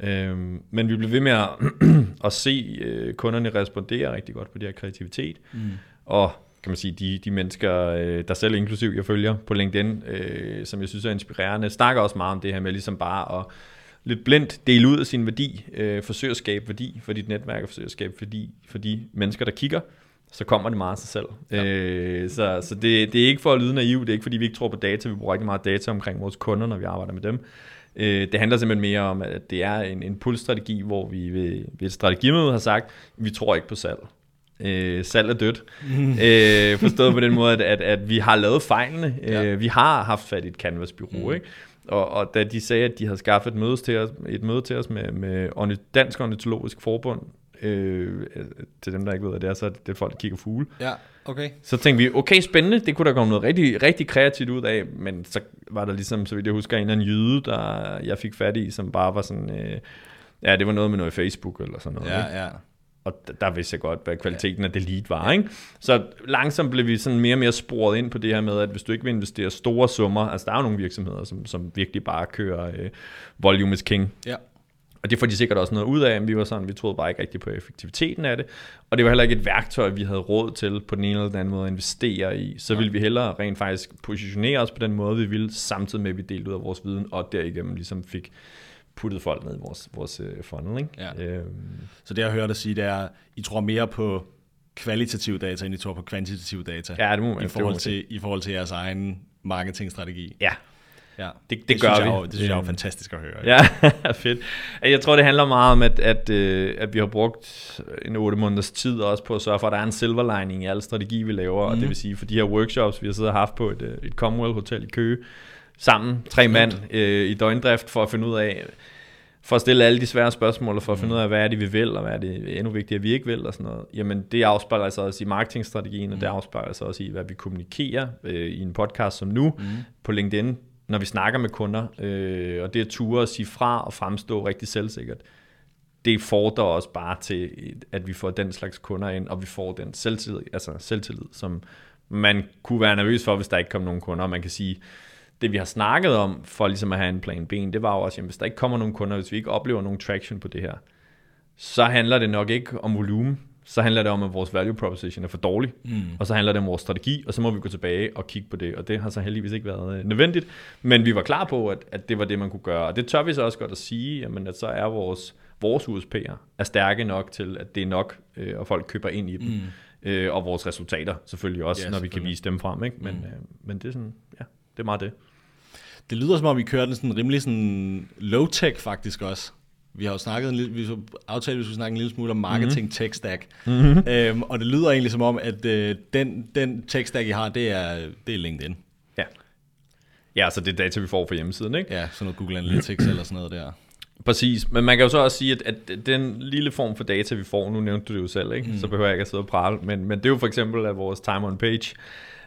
Øhm, men vi blev ved med at, at se øh, kunderne respondere rigtig godt på det her kreativitet. Mm. Og kan man sige, de, de mennesker, øh, der selv inklusiv jeg følger på LinkedIn, øh, som jeg synes er inspirerende, snakker også meget om det her med ligesom bare at lidt blindt dele ud af sin værdi, øh, forsøge at skabe værdi for dit netværk, og forsøge at skabe værdi for de mennesker, der kigger, så kommer det meget af sig selv. Ja. Øh, så så det, det er ikke for at lyde naiv, det er ikke fordi vi ikke tror på data, vi bruger rigtig meget data omkring vores kunder, når vi arbejder med dem. Øh, det handler simpelthen mere om, at det er en, en pull-strategi, hvor vi ved, ved et strategimøde har sagt, vi tror ikke på salg. Øh, salg er dødt. Mm. Øh, forstået på den måde, at, at, at vi har lavet fejlene. Ja. Øh, vi har haft fat i et canvas-bureau, mm. ikke? Og, og da de sagde, at de havde skaffet et møde til os, et møde til os med, med Dansk Ornitologisk Forbund, øh, til dem, der ikke ved, hvad det er, så er det folk, der kigger fugle. Ja, okay. Så tænkte vi, okay, spændende, det kunne der komme noget rigtig, rigtig kreativt ud af, men så var der ligesom, så vidt jeg husker, en eller anden jyde, der jeg fik fat i, som bare var sådan, øh, ja, det var noget med noget Facebook eller sådan noget. Ja, ikke? ja og der vidste jeg godt, hvad kvaliteten af det lead var. Ikke? Så langsomt blev vi sådan mere og mere sporet ind på det her med, at hvis du ikke vil investere store summer, altså der er jo nogle virksomheder, som, som virkelig bare kører øh, volume is king. Ja. Og det får de sikkert også noget ud af, men vi var sådan, vi troede bare ikke rigtig på effektiviteten af det. Og det var heller ikke et værktøj, vi havde råd til på den ene eller den anden måde at investere i. Så ville vi hellere rent faktisk positionere os på den måde, vi ville, samtidig med at vi delte ud af vores viden, og derigennem ligesom fik puttet folk ned i vores, vores øh, funnel. Ikke? Ja. Øhm. Så det jeg hører dig sige, det er, I tror mere på kvalitativ data, end I tror på kvantitativ data. Ja, det må man. I forhold, til, I forhold til jeres egen marketingstrategi. Ja, Ja, det, det, det gør vi. Jeg, det synes jeg er fantastisk at høre. Ja, fedt. Jeg tror, det handler meget om, at, at, øh, at vi har brugt en otte måneders tid også på at sørge for, at der er en silver lining i alle strategi, vi laver. Mm. Og det mhm. vil sige, for de her workshops, vi har siddet og haft på et, øh, et Commonwealth Hotel i Køge, sammen, tre mand øh, i døgndrift, for at finde ud af, for at stille alle de svære spørgsmål, og for at finde ud af, hvad er det, vi vil, og hvad er det endnu vigtigere, vi ikke vil, og sådan noget. Jamen, det afspejler sig også i marketingstrategien, og det afspejler sig også i, hvad vi kommunikerer øh, i en podcast som nu, mm. på LinkedIn, når vi snakker med kunder, øh, og det at ture at sige fra og fremstå rigtig selvsikkert, det fordrer også bare til, at vi får den slags kunder ind, og vi får den selvtillid, altså selvtillid, som man kunne være nervøs for, hvis der ikke kom nogen kunder, og man kan sige, det vi har snakket om, for ligesom at have en plan B, det var jo også, at hvis der ikke kommer nogen kunder, hvis vi ikke oplever nogen traction på det her, så handler det nok ikke om volumen, så handler det om, at vores value proposition er for dårlig, mm. og så handler det om vores strategi, og så må vi gå tilbage og kigge på det, og det har så heldigvis ikke været øh, nødvendigt, men vi var klar på, at, at det var det, man kunne gøre, og det tør vi så også godt at sige, jamen, at så er vores, vores USP'er er stærke nok til, at det er nok, øh, og folk køber ind i dem, mm. øh, og vores resultater selvfølgelig også, ja, når vi kan vise dem frem, ikke? Men, mm. øh, men det er sådan, ja, det er meget det. Det lyder som om, vi kører den sådan rimelig sådan low-tech faktisk også. Vi har jo snakket en lille, vi så aftalt, at vi skulle snakke en lille smule om marketing mm-hmm. tech stack. Mm-hmm. Øhm, og det lyder egentlig som om, at øh, den, den tech stack, I har, det er, det er LinkedIn. Ja. Ja, så det er data, vi får fra hjemmesiden, ikke? Ja, sådan noget Google Analytics eller sådan noget der. Præcis, men man kan jo så også sige, at, at den lille form for data, vi får, nu nævnte du det jo selv, ikke? Mm. så behøver jeg ikke at sidde og prale, men, men det er jo for eksempel, at vores time on page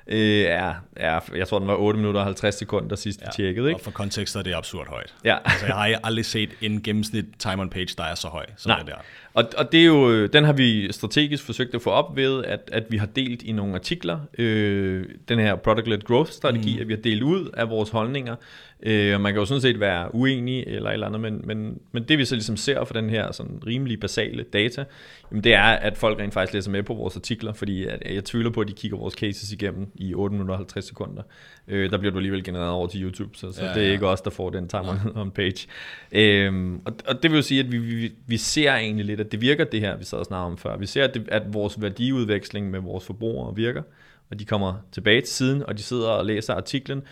øh, er, er, jeg tror den var 8 minutter og 50 sekunder sidst ja, tjekkede. Ikke? Og for kontekst er det absurd højt. Ja. altså, jeg har aldrig set en gennemsnit time on page, der er så høj som Nej. det der. Og, og det er jo, den har vi strategisk forsøgt at få op ved, at, at vi har delt i nogle artikler, øh, den her product-led growth-strategi, mm. at vi har delt ud af vores holdninger, Øh, og man kan jo sådan set være uenig eller et eller andet, men, men, men det vi så ligesom ser for den her sådan rimelig basale data, jamen det er, at folk rent faktisk læser med på vores artikler, fordi at jeg tvivler på, at de kigger vores cases igennem i 8 minutter og 50 sekunder. Øh, der bliver du alligevel genereret over til YouTube, så, så ja, det er ja. ikke os, der får den time on, on page. Øh, og, og det vil jo sige, at vi, vi, vi ser egentlig lidt, at det virker det her, vi sad og snakkede om før. Vi ser, at, det, at vores værdiudveksling med vores forbrugere virker, og de kommer tilbage til siden, og de sidder og læser artiklen,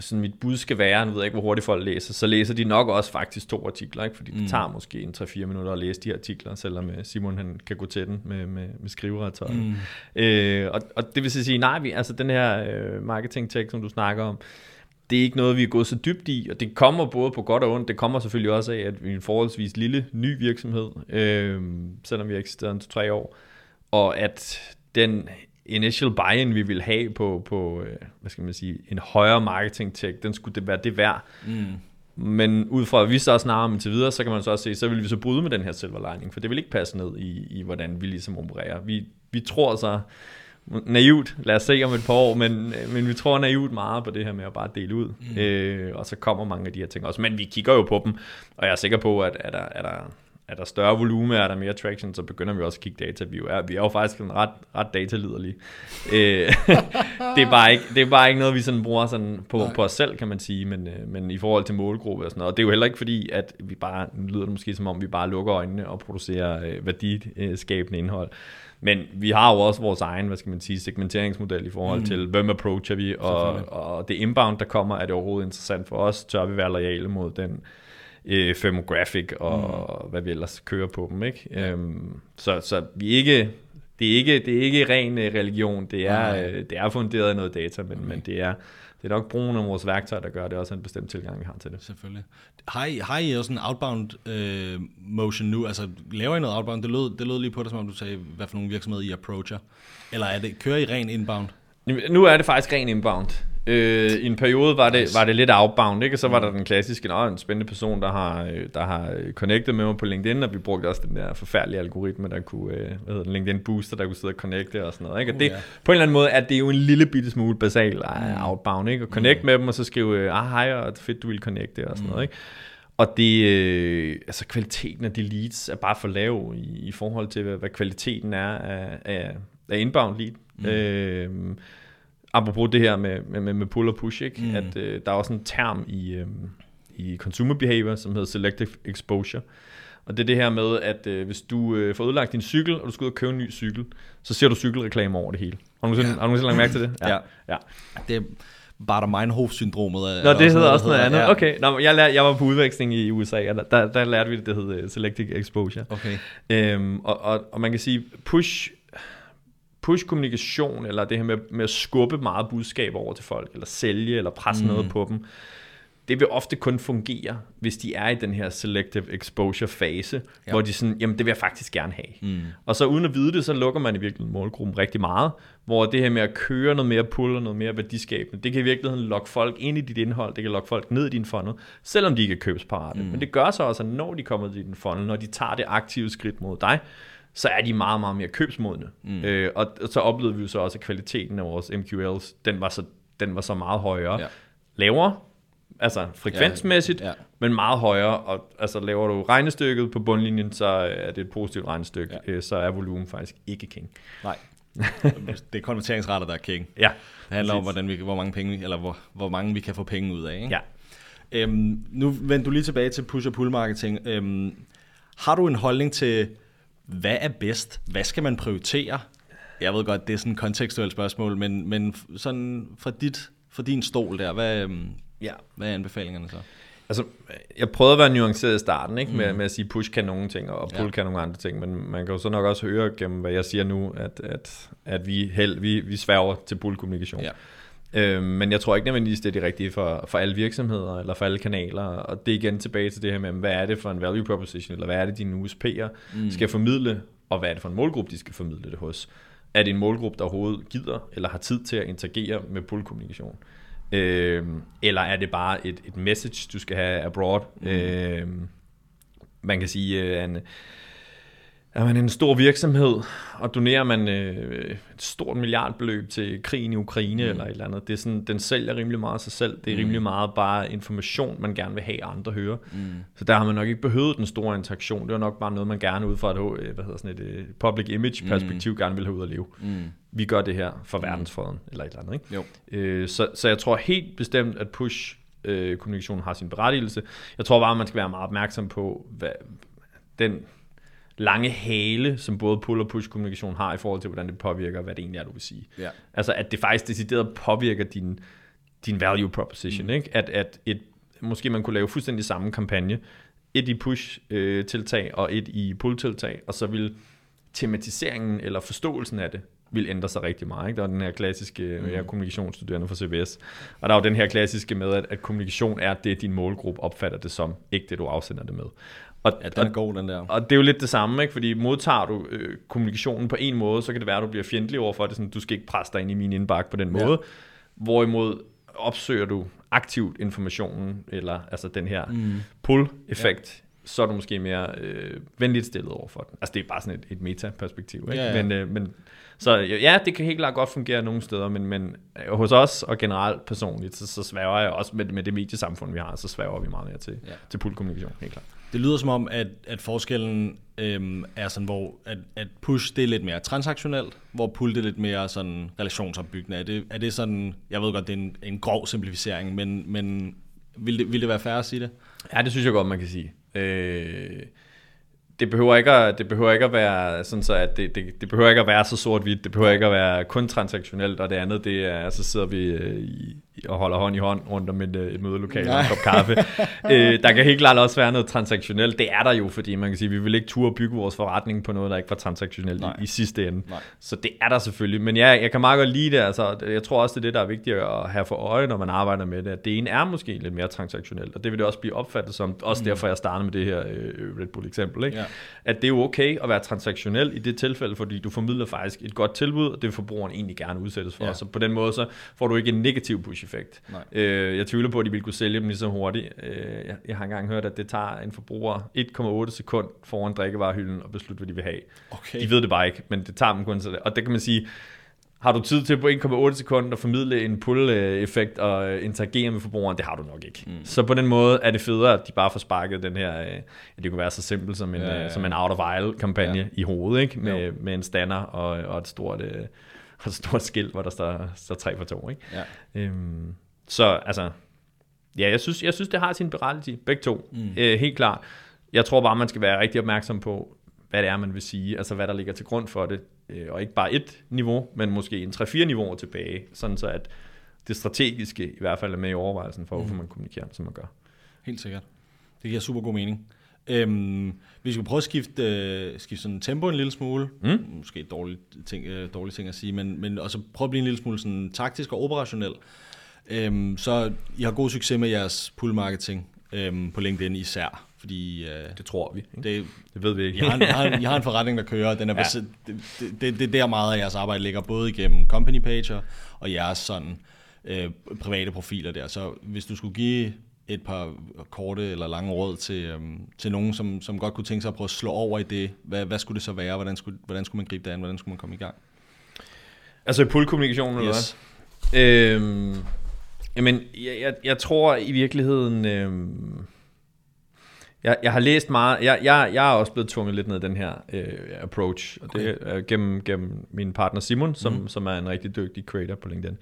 sådan mit bud skal være, nu ved jeg ikke, hvor hurtigt folk læser, så læser de nok også faktisk to artikler, ikke? fordi det mm. tager måske en 3-4 minutter at læse de her artikler, selvom øh, Simon han kan gå til den med, med, med skriveretøjet. Mm. Øh, og, og det vil sige, nej, vi, altså den her øh, marketing tech, som du snakker om, det er ikke noget, vi er gået så dybt i, og det kommer både på godt og ondt. Det kommer selvfølgelig også af, at vi er en forholdsvis lille ny virksomhed, øh, selvom vi har eksisteret en to-tre år, og at den initial buy-in, vi vil have på, på øh, hvad skal man sige, en højere marketing tech, den skulle det være det værd. Mm. Men ud fra, at vi så snakker om til videre, så kan man så også se, så vil vi så bryde med den her silver lining, for det vil ikke passe ned i, i hvordan vi ligesom opererer. Vi, vi tror så naivt, lad os se om et par år, men, men vi tror naivt meget på det her med at bare dele ud, mm. øh, og så kommer mange af de her ting også. Men vi kigger jo på dem, og jeg er sikker på, at er der, er der er der større volume, er der mere traction, så begynder vi også at kigge data. Vi er, vi er jo faktisk en ret, ret dataliderlige. Øh, det, er bare ikke, det er bare ikke noget, vi sådan bruger sådan på, på os selv, kan man sige, men, øh, men i forhold til målgruppe og sådan noget. Og det er jo heller ikke fordi, at vi bare, nu lyder det måske som om, vi bare lukker øjnene og producerer øh, værdiskabende indhold. Men vi har jo også vores egen, hvad skal man sige, segmenteringsmodel i forhold mm. til, hvem approacher vi, og, og det inbound, der kommer, er det overhovedet interessant for os? Tør vi være lojale mod den øh, firmographic og mm. hvad vi ellers kører på dem. Ikke? Ja. Øhm, så, så vi ikke, det, er ikke, det er ikke ren øh, religion, det er, øh, det er funderet i noget data, men, okay. men det er, det er nok brugen af vores værktøjer, der gør det også en bestemt tilgang, vi har til det. Selvfølgelig. Har I, har I også en outbound øh, motion nu? Altså laver I noget outbound? Det lød, det lød lige på det, som om du sagde, hvad for nogle virksomheder I approacher. Eller er det, kører I ren inbound? Nu er det faktisk ren inbound. Øh, I en periode var det, var det lidt outbound, ikke? og så var der den klassiske, Nå, en spændende person, der har, øh, der har connected med mig på LinkedIn, og vi brugte også den der forfærdelige algoritme, der kunne, øh, hvad hedder den, LinkedIn Booster, der kunne sidde og connecte og sådan noget. Ikke? Og det, uh, yeah. På en eller anden måde er det jo en lille bitte smule basal uh, outbound, ikke? at connect mm. med dem, og så skrive, ah hej, og fedt, du vil connecte og sådan mm. noget. Ikke? Og det, øh, altså kvaliteten af de leads er bare for lav i, i forhold til, hvad, hvad kvaliteten er af, af, af inbound lead. Mm. Øh, apropos det her med, med, med pull og push, ikke? Mm. at øh, der er også en term i, øh, i consumer behavior, som hedder selective exposure. Og det er det her med, at øh, hvis du øh, får udlagt din cykel, og du skal ud og købe en ny cykel, så ser du cykelreklamer over det hele. Har du nogensinde, ja. har du nogensinde lagt mærke til det? Ja. ja. ja. Det er Bader-Meinhof-syndromet. Nå, det hedder også noget andet. Ja. Okay, Nå, jeg, lær, jeg var på udveksling i USA, og der, der, der lærte vi det, det hedder selective exposure. Okay. Øhm, og, og, og man kan sige, push push-kommunikation, eller det her med, med at skubbe meget budskab over til folk, eller sælge, eller presse mm. noget på dem, det vil ofte kun fungere, hvis de er i den her selective exposure fase, ja. hvor de sådan, jamen det vil jeg faktisk gerne have. Mm. Og så uden at vide det, så lukker man i virkeligheden målgruppen rigtig meget, hvor det her med at køre noget mere pull og noget mere værdiskabende, det kan i virkeligheden lokke folk ind i dit indhold, det kan lokke folk ned i din funnel, selvom de ikke er købsparate. Mm. Men det gør så også, at når de kommer til din funnel, når de tager det aktive skridt mod dig, så er de meget, meget mere købsmodne. Mm. Øh, og, og så oplevede vi jo så også, at kvaliteten af vores MQLs, den var så, den var så meget højere. Ja. Lavere, altså frekvensmæssigt, ja, ja. men meget højere. Og altså laver du regnestykket på bundlinjen, så er det et positivt regnestykke, ja. øh, så er volumen faktisk ikke king. Nej. det er konverteringsrater, der er king. Ja. Det handler om, hvordan vi, hvor mange penge, eller hvor, hvor mange vi kan få penge ud af. Ikke? Ja. Øhm, nu vender du lige tilbage til push og pull marketing. Øhm, har du en holdning til hvad er bedst? Hvad skal man prioritere? Jeg ved godt, det er sådan et kontekstuelt spørgsmål, men, men sådan fra, dit, fra din stol der, hvad, øhm, ja. hvad er anbefalingerne så? Altså, jeg prøvede at være nuanceret i starten, ikke? Med, mm. med at sige, push kan nogle ting, og pull ja. kan nogle andre ting, men man kan jo så nok også høre gennem, hvad jeg siger nu, at, at, at vi, held, vi, vi sværger til pull-kommunikation. Ja. Øh, men jeg tror ikke nødvendigvis, det er det rigtige for, for alle virksomheder eller for alle kanaler. Og det er igen tilbage til det her med, hvad er det for en value proposition, eller hvad er det, dine USP'er mm. skal formidle, og hvad er det for en målgruppe, de skal formidle det hos. Er det en målgruppe, der overhovedet gider eller har tid til at interagere med pull-kommunikation? Øh, eller er det bare et, et message, du skal have abroad? Mm. Øh, man kan sige, at en, er man en stor virksomhed, og donerer man øh, et stort milliardbeløb til krigen i Ukraine mm. eller et eller andet, det er sådan, den sælger rimelig meget sig selv. Det er mm. rimelig meget bare information, man gerne vil have, andre hører. Mm. Så der har man nok ikke behøvet den store interaktion. Det var nok bare noget, man gerne ud fra et, øh, hvad hedder sådan et, øh, public image perspektiv mm. gerne vil have ud at leve. Mm. Vi gør det her for mm. verdensfreden, eller et eller andet. Ikke? Jo. Øh, så, så jeg tror helt bestemt, at push øh, kommunikation har sin berettigelse. Jeg tror bare, man skal være meget opmærksom på, hvad, den lange hale, som både pull- og push-kommunikation har i forhold til, hvordan det påvirker, hvad det egentlig er, du vil sige. Ja. Altså, at det faktisk decideret påvirker din, din value proposition. Mm. Ikke? At, at et, måske man kunne lave fuldstændig samme kampagne, et i push-tiltag og et i pull-tiltag, og så vil tematiseringen eller forståelsen af det vil ændre sig rigtig meget. Ikke? Der er den her klassiske, mm. jeg er kommunikationsstuderende for CBS, og der er jo den her klassiske med, at, at kommunikation er det, din målgruppe opfatter det som, ikke det, du afsender det med. Og, ja, den er god, den der. Og det er jo lidt det samme, ikke? fordi modtager du øh, kommunikationen på en måde, så kan det være, at du bliver fjendtlig overfor det, sådan, du skal ikke presse dig ind i min indbakke på den måde. Ja. Hvorimod opsøger du aktivt informationen, eller altså den her mm. pull-effekt, ja. så er du måske mere øh, venligt stillet overfor den. Altså det er bare sådan et, et metaperspektiv. Ikke? Ja, ja. Men, øh, men, så ja, det kan helt klart godt fungere nogle steder, men, men øh, hos os og generelt personligt, så, så sværger jeg også med, med det mediesamfund, vi har, så sværger vi meget mere til, ja. til pull-kommunikation, helt klart. Det lyder som om, at, at forskellen øhm, er sådan, hvor at, at push det er lidt mere transaktionelt, hvor pull det er lidt mere sådan relationsopbyggende. Er det, er det sådan, jeg ved godt, det er en, en grov simplificering, men, men vil, det, vil det være fair at sige det? Ja, det synes jeg godt, man kan sige. Øh, det behøver ikke at, det behøver ikke at være sådan så at det, det, det behøver ikke at være så sort-hvidt. Det behøver ikke at være kun transaktionelt, og det andet, det er, så sidder vi øh, i, og holder hånd i hånd rundt om et, øh, et mødelokale og en kop kaffe. øh, der kan helt klart også være noget transaktionelt. Det er der jo, fordi man kan sige, vi vil ikke turde bygge vores forretning på noget, der ikke var transaktionelt i, i sidste ende. Nej. Så det er der selvfølgelig. Men ja, jeg kan meget godt lide det. Altså, jeg tror også, det er det, der er vigtigt at have for øje, når man arbejder med det. At det ene er måske lidt mere transaktionelt, og det vil det også blive opfattet som. Også mm. derfor, jeg starter med det her øh, Red Bull eksempel. Ikke? Ja. At det er jo okay at være transaktionel i det tilfælde, fordi du formidler faktisk et godt tilbud, og det vil forbrugeren egentlig gerne udsættes for. Ja. Så på den måde, så får du ikke en negativ push effekt. Øh, jeg tvivler på, at de vil kunne sælge dem lige så hurtigt. Øh, jeg, jeg har engang hørt, at det tager en forbruger 1,8 sekund foran drikkevarehylden og beslutte, hvad de vil have. Okay. De ved det bare ikke, men det tager dem kun så det. Og det kan man sige, har du tid til på 1,8 sekunder at formidle en pull-effekt og interagere med forbrugeren? Det har du nok ikke. Mm. Så på den måde er det federe, at de bare får sparket den her, øh, det kunne være så simpelt som en, ja, ja, ja. som en out of aisle kampagne ja. i hovedet, ikke? Med, med en stander og, og et stort, øh, og et stort skilt, hvor der står, står 3 for 2. Ikke? Ja. Øhm, så altså, ja, jeg synes, jeg synes det har sin berettigelse, begge to, mm. øh, helt klart. Jeg tror bare, man skal være rigtig opmærksom på, hvad det er, man vil sige, altså hvad der ligger til grund for det, øh, og ikke bare et niveau, men måske en 3-4 niveauer tilbage, sådan så at det strategiske i hvert fald er med i overvejelsen for, hvorfor mm. man kommunikerer, som man gør. Helt sikkert. Det giver super god mening. Øhm, vi skal prøve at skifte, øh, skifte sådan tempo en lille smule. Mm. Måske et dårligt ting, øh, dårligt ting at sige, men, men også prøve at blive en lille smule sådan taktisk og operationel. Øhm, så I har god succes med jeres pull marketing øhm, på LinkedIn især. Fordi, øh, det tror vi. Ikke? Det, det ved vi ikke. I har, I, har, I har en forretning, der kører. Den er ja. det, det, det, det er der meget af jeres arbejde ligger, både igennem company pager og jeres sådan, øh, private profiler der. Så hvis du skulle give et par korte eller lange råd til, øhm, til nogen, som, som godt kunne tænke sig at prøve at slå over i det, hvad, hvad skulle det så være? Hvordan skulle, hvordan skulle man gribe det an? Hvordan skulle man komme i gang? Altså i pull-kommunikationen, yes. eller hvad? Øhm, Jamen, jeg, jeg, jeg tror i virkeligheden... Øh, jeg, jeg har læst meget... Jeg, jeg, jeg er også blevet tvunget lidt ned den her øh, approach. Og okay. det er gennem, gennem min partner Simon, som, mm. som er en rigtig dygtig creator på LinkedIn.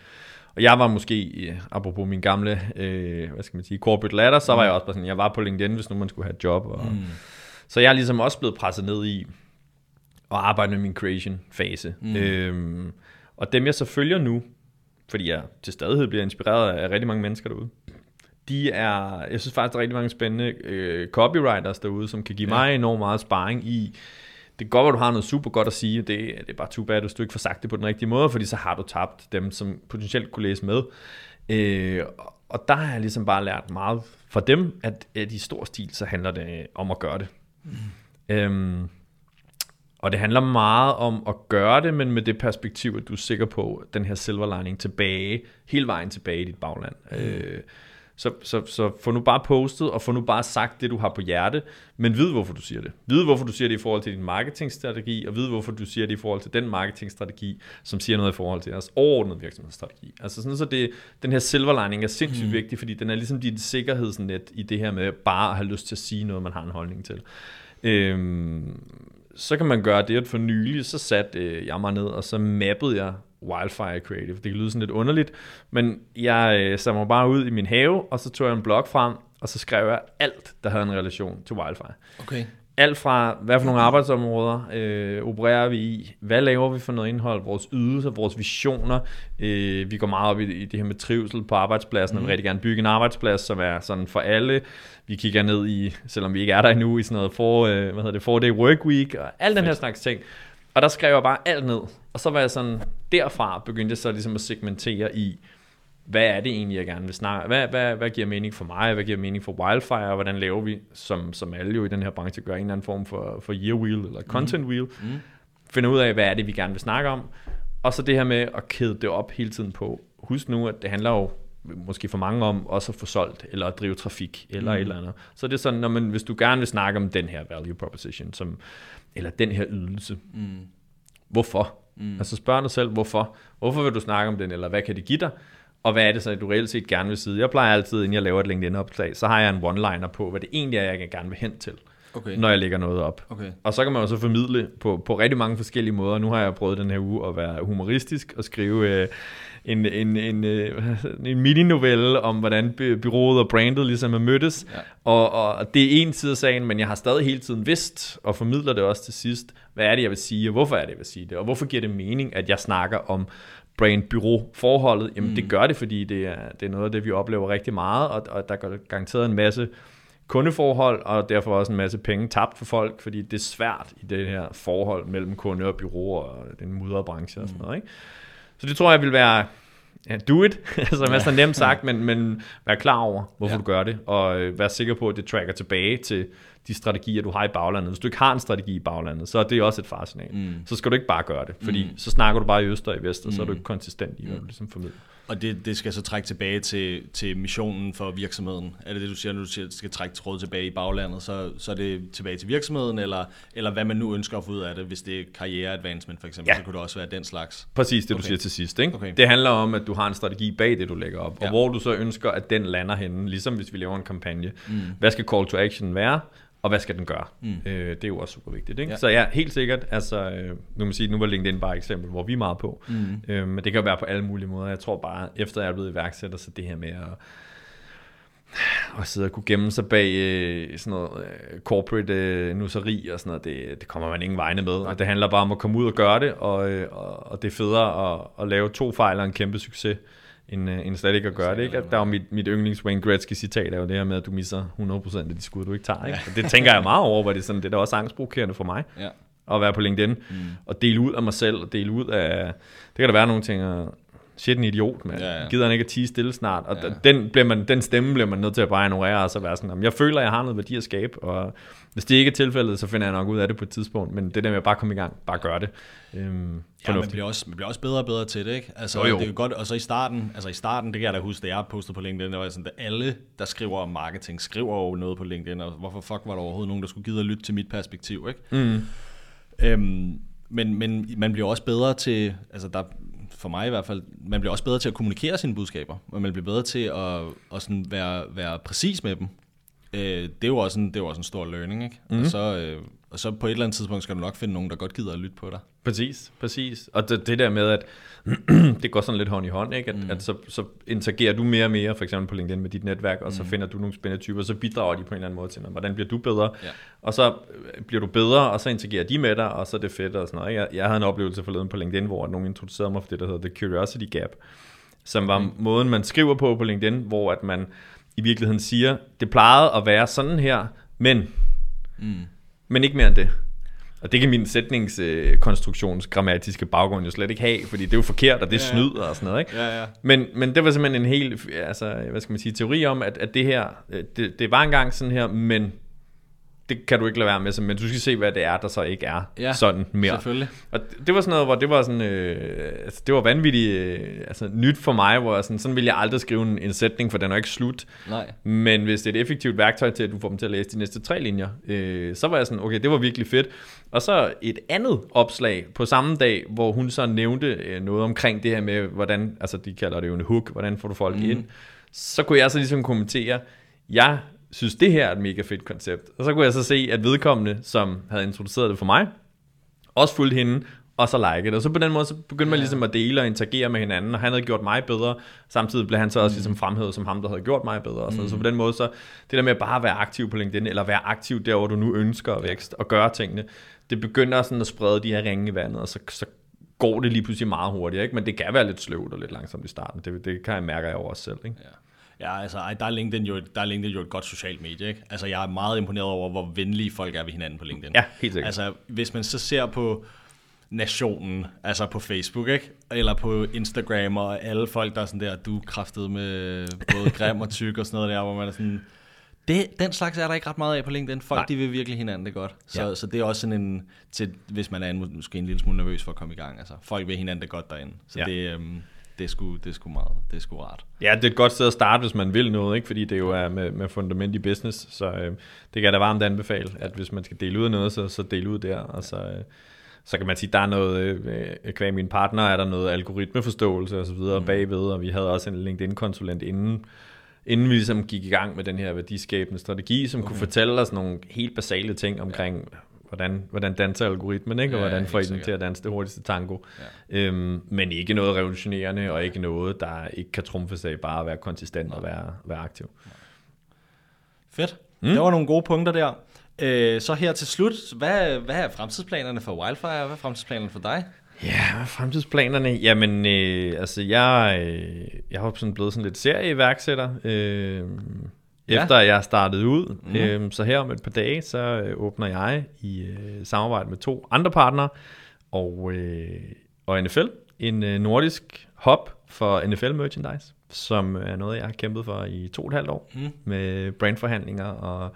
Og jeg var måske, øh, apropos min gamle, øh, hvad skal man sige, corporate ladder, så var mm. jeg også bare sådan, jeg var på LinkedIn, hvis nu man skulle have et job. Og, mm. Så jeg er ligesom også blevet presset ned i at arbejde med min creation-fase. Mm. Øhm, og dem jeg så følger nu, fordi jeg til stadighed bliver inspireret af rigtig mange mennesker derude. De er, jeg synes faktisk, der er rigtig mange spændende øh, copywriters derude, som kan give ja. mig enormt meget sparring i det er godt, at du har noget super godt at sige, det, det er bare too bad, hvis du ikke får sagt det på den rigtige måde, fordi så har du tabt dem, som potentielt kunne læse med. Øh, og der har jeg ligesom bare lært meget fra dem, at, at i stor stil, så handler det om at gøre det. Mm. Øhm, og det handler meget om at gøre det, men med det perspektiv, at du er sikker på den her silver lining tilbage, hele vejen tilbage i dit bagland. Mm. Øh, så, så, så få nu bare postet, og få nu bare sagt det, du har på hjerte, men vid, hvorfor du siger det. Vid, hvorfor du siger det i forhold til din marketingstrategi, og vid, hvorfor du siger det i forhold til den marketingstrategi, som siger noget i forhold til jeres overordnede virksomhedsstrategi. Altså sådan, så det, den her silver lining er sindssygt mm. vigtig, fordi den er ligesom dit sikkerhedsnet i det her med bare at have lyst til at sige noget, man har en holdning til. Øhm, så kan man gøre det, at for nylig, så satte øh, jeg mig ned, og så mappede jeg Wildfire Creative. Det kan lyde sådan lidt underligt, men jeg øh, satte mig bare ud i min have, og så tog jeg en blog frem, og så skrev jeg alt, der havde en relation til Wildfire. Okay alt fra, hvad for nogle arbejdsområder øh, opererer vi i, hvad laver vi for noget indhold, vores ydelser, vores visioner. Øh, vi går meget op i, i det her med trivsel på arbejdspladsen, mm. og vi mhm. rigtig gerne bygge en arbejdsplads, som er sådan for alle. Vi kigger ned i, selvom vi ikke er der endnu, i sådan noget for, øh, hvad hedder det, four day work week, og al den her slags ting. Og der skrev jeg bare alt ned, og så var jeg sådan, derfra begyndte jeg så ligesom at segmentere i, hvad er det egentlig, jeg gerne vil snakke? Hvad, hvad, hvad giver mening for mig? Hvad giver mening for Wildfire? Og hvordan laver vi, som, som alle jo i den her branche gør, en eller anden form for, for year wheel eller content mm. wheel? Mm. Finder ud af, hvad er det, vi gerne vil snakke om? Og så det her med at kæde det op hele tiden på. Husk nu, at det handler jo måske for mange om også at få solgt, eller at drive trafik, eller mm. et eller andet. Så det er sådan, når man, hvis du gerne vil snakke om den her value proposition, som, eller den her ydelse, mm. hvorfor? Mm. Altså spørg dig selv, hvorfor? Hvorfor vil du snakke om den, eller hvad kan det give dig? og hvad er det så, du reelt set gerne vil sige? Jeg plejer altid, inden jeg laver et LinkedIn-opslag, så har jeg en one-liner på, hvad det egentlig er, jeg gerne vil hen til, okay. når jeg lægger noget op. Okay. Og så kan man jo så formidle på, på rigtig mange forskellige måder. Nu har jeg prøvet den her uge at være humoristisk og skrive øh, en, en, en, øh, en mini-novelle om, hvordan by- byrået og brandet ligesom er mødtes. Ja. Og, og det er en side af sagen, men jeg har stadig hele tiden vidst, og formidler det også til sidst, hvad er det, jeg vil sige, og hvorfor er det, jeg vil sige det, og hvorfor giver det mening, at jeg snakker om brand-bureau forholdet, jamen mm. det gør det, fordi det er, det er noget af det, vi oplever rigtig meget, og, og der går garanteret en masse kundeforhold, og derfor også en masse penge tabt for folk, fordi det er svært i det her forhold mellem kunde og bureau og den mudrede branche og sådan mm. noget. Ikke? Så det tror jeg vil være, ja, do it, som er så nemt sagt, men, men vær klar over, hvorfor ja. du gør det, og øh, vær sikker på, at det tracker tilbage til de strategier, du har i baglandet. Hvis du ikke har en strategi i baglandet, så er det også et farsignal. Mm. Så skal du ikke bare gøre det, fordi mm. så snakker du bare i øst og i vest, og mm. så er du mm. ikke konsistent i, hvad du ligesom formidler. Og det, det skal så trække tilbage til, til missionen for virksomheden. Er det det, du siger, når du siger, skal trække tråd tilbage i baglandet, så, så er det tilbage til virksomheden, eller, eller hvad man nu ønsker at få ud af det, hvis det er karriereadvancement for eksempel, ja. så kunne det også være den slags. Præcis det, okay. du siger til sidst. Ikke? Okay. Det handler om, at du har en strategi bag det, du lægger op, ja. og hvor du så ønsker, at den lander henne, ligesom hvis vi laver en kampagne. Mm. Hvad skal call to action være? Og hvad skal den gøre? Mm. Øh, det er jo også super vigtigt. Ikke? Ja. Så ja, helt sikkert. Altså, øh, nu, må sige, nu var LinkedIn bare et eksempel, hvor vi er meget på. Mm. Øh, men det kan jo være på alle mulige måder. Jeg tror bare, efter jeg er blevet iværksætter, så det her med at og sidde og kunne gemme sig bag øh, sådan noget øh, corporate øh, nusseri og sådan noget, det, det kommer man ingen vegne med. Og det handler bare om at komme ud og gøre det, og, øh, og, og det er federe at, at lave to fejl og en kæmpe succes, end, uh, end slet ikke at gøre det. Ikke? At der er mit, mit yndlings Wayne Gretzky citat er jo det her med, at du misser 100% af de skud, du ikke tager. Ikke? Og det tænker jeg meget over, hvor det er, sådan, det er da også angstprovokerende for mig. Ja. At være på LinkedIn mm. og dele ud af mig selv, og dele ud af... Det kan der være nogle ting, shit en idiot, man. Ja, ja. Gider han ikke at tige stille snart? Og ja. den, bliver man, den stemme bliver man nødt til at bare ignorere, og så være sådan, jeg føler, at jeg har noget værdi at skabe, og hvis det ikke er tilfældet, så finder jeg nok ud af det på et tidspunkt, men det der med at bare komme i gang, bare gøre det. Øhm, ja, man bliver, også, man bliver også bedre og bedre til det, ikke? Altså, jo, jo. det er godt, og så i starten, altså i starten, det kan jeg da huske, da jeg postede på LinkedIn, der var sådan, at alle, der skriver om marketing, skriver jo noget på LinkedIn, og hvorfor fuck var der overhovedet nogen, der skulle give at lytte til mit perspektiv, ikke? Mm. Øhm, men, men man bliver også bedre til, altså der, for mig i hvert fald, man bliver også bedre til at kommunikere sine budskaber, og man bliver bedre til at, at sådan være, være præcis med dem. Øh, det, jo også en, det jo også en stor learning, ikke? Mm. Og, mhm. så, øh, og så på et eller andet tidspunkt skal du nok finde nogen, der godt gider at lytte på dig. Præcis, præcis. Og det, det der med, at det går sådan lidt hånd i hånd, ikke? At, mm. at så, så interagerer du mere og mere, for eksempel på LinkedIn med dit netværk, og så mm. finder du nogle spændende typer, og så bidrager de på en eller anden måde til noget. Hvordan bliver du bedre? Ja. Og så øh, bliver du bedre, og så interagerer de med dig, og så er det fedt og sådan noget. Jeg, jeg havde en oplevelse forleden på LinkedIn, hvor nogen introducerede mig for det, der hedder The Curiosity Gap, som var mm. måden, man skriver på på LinkedIn, hvor at man i virkeligheden siger, det plejede at være sådan her, men, mm. men ikke mere end det. Og det kan min sætningskonstruktions grammatiske baggrund jo slet ikke have, fordi det er jo forkert, og det er ja, ja. snyd og sådan noget. Ikke? Ja, ja. Men, men det var simpelthen en helt, altså, hvad skal man sige, teori om, at, at det her, øh, det, det var engang sådan her, men det kan du ikke lade være med, men du skal se, hvad det er, der så ikke er ja, sådan mere. selvfølgelig. Og det var sådan noget, hvor det var sådan, øh, altså, det var vanvittigt øh, altså, nyt for mig, hvor sådan, sådan ville jeg aldrig skrive en, en sætning, for den er ikke slut. Nej. Men hvis det er et effektivt værktøj til, at du får dem til at læse de næste tre linjer, øh, så var jeg sådan, okay, det var virkelig fedt. Og så et andet opslag på samme dag, hvor hun så nævnte øh, noget omkring det her med, hvordan, altså de kalder det jo en hook, hvordan får du folk mm. ind. Så kunne jeg så ligesom kommentere, jeg synes, det her er et mega fedt koncept. Og så kunne jeg så se, at vedkommende, som havde introduceret det for mig, også fulgte hende, og så like det. Og så på den måde, så begyndte man ligesom at dele og interagere med hinanden, og han havde gjort mig bedre. Samtidig blev han så også mm. ligesom fremhævet som ham, der havde gjort mig bedre. Og så, mm. så på den måde, så det der med at bare være aktiv på LinkedIn, eller være aktiv der, hvor du nu ønsker at vækst, og gøre tingene, det begynder sådan at sprede de her ringe i vandet, og så, så går det lige pludselig meget hurtigt. Ikke? Men det kan være lidt sløvt og lidt langsomt i starten. Det, det kan jeg mærke af over os selv. Ikke? Ja. Ja, altså, der er, LinkedIn jo, der er LinkedIn jo et godt socialt medie, ikke? Altså, jeg er meget imponeret over, hvor venlige folk er ved hinanden på LinkedIn. Ja, helt sikkert. Altså, hvis man så ser på nationen, altså på Facebook, ikke? Eller på Instagram, og alle folk, der er sådan der, du kraftet med både grim og tyk og sådan noget der, hvor man er sådan... Det, den slags er der ikke ret meget af på LinkedIn. Folk, Nej. de vil virkelig hinanden det godt. Så, ja. så det er også sådan en, til, hvis man er en, måske en lille smule nervøs for at komme i gang. Altså, folk vil hinanden det godt derinde. Så ja. det, øhm, det er sgu, det er sgu meget, det er sgu rart. Ja, det er et godt sted at starte, hvis man vil noget, ikke? fordi det jo er med, med fundament i business, så øh, det kan jeg da varmt anbefale, at hvis man skal dele ud af noget, så, så del ud der, og så, øh, så kan man sige, der er noget, øh, kvæg min partner, er der noget algoritmeforståelse og så videre mm. bagved, og vi havde også en LinkedIn-konsulent inden, inden vi ligesom gik i gang med den her værdiskabende strategi, som okay. kunne fortælle os nogle helt basale ting omkring, hvordan, hvordan danser algoritmen, ikke? og ja, hvordan får I den til at danse det hurtigste tango. Ja. Øhm, men ikke noget revolutionerende, og ikke noget, der ikke kan trumfe af bare at være konsistent Nej. og være, være aktiv. Fedt. Mm. Det var nogle gode punkter der. Øh, så her til slut, hvad, hvad er fremtidsplanerne for Wildfire? Hvad er fremtidsplanerne for dig? Ja, fremtidsplanerne? Jamen, øh, altså jeg, øh, jeg har sådan blevet sådan lidt serieværksætter. Øh, efter ja. jeg startede ud. Mm. Øhm, så her om et par dage, så øh, åbner jeg i øh, samarbejde med to andre partnere og, øh, og NFL en øh, nordisk hub for NFL merchandise, som er noget, jeg har kæmpet for i to og et halvt år mm. med brandforhandlinger, og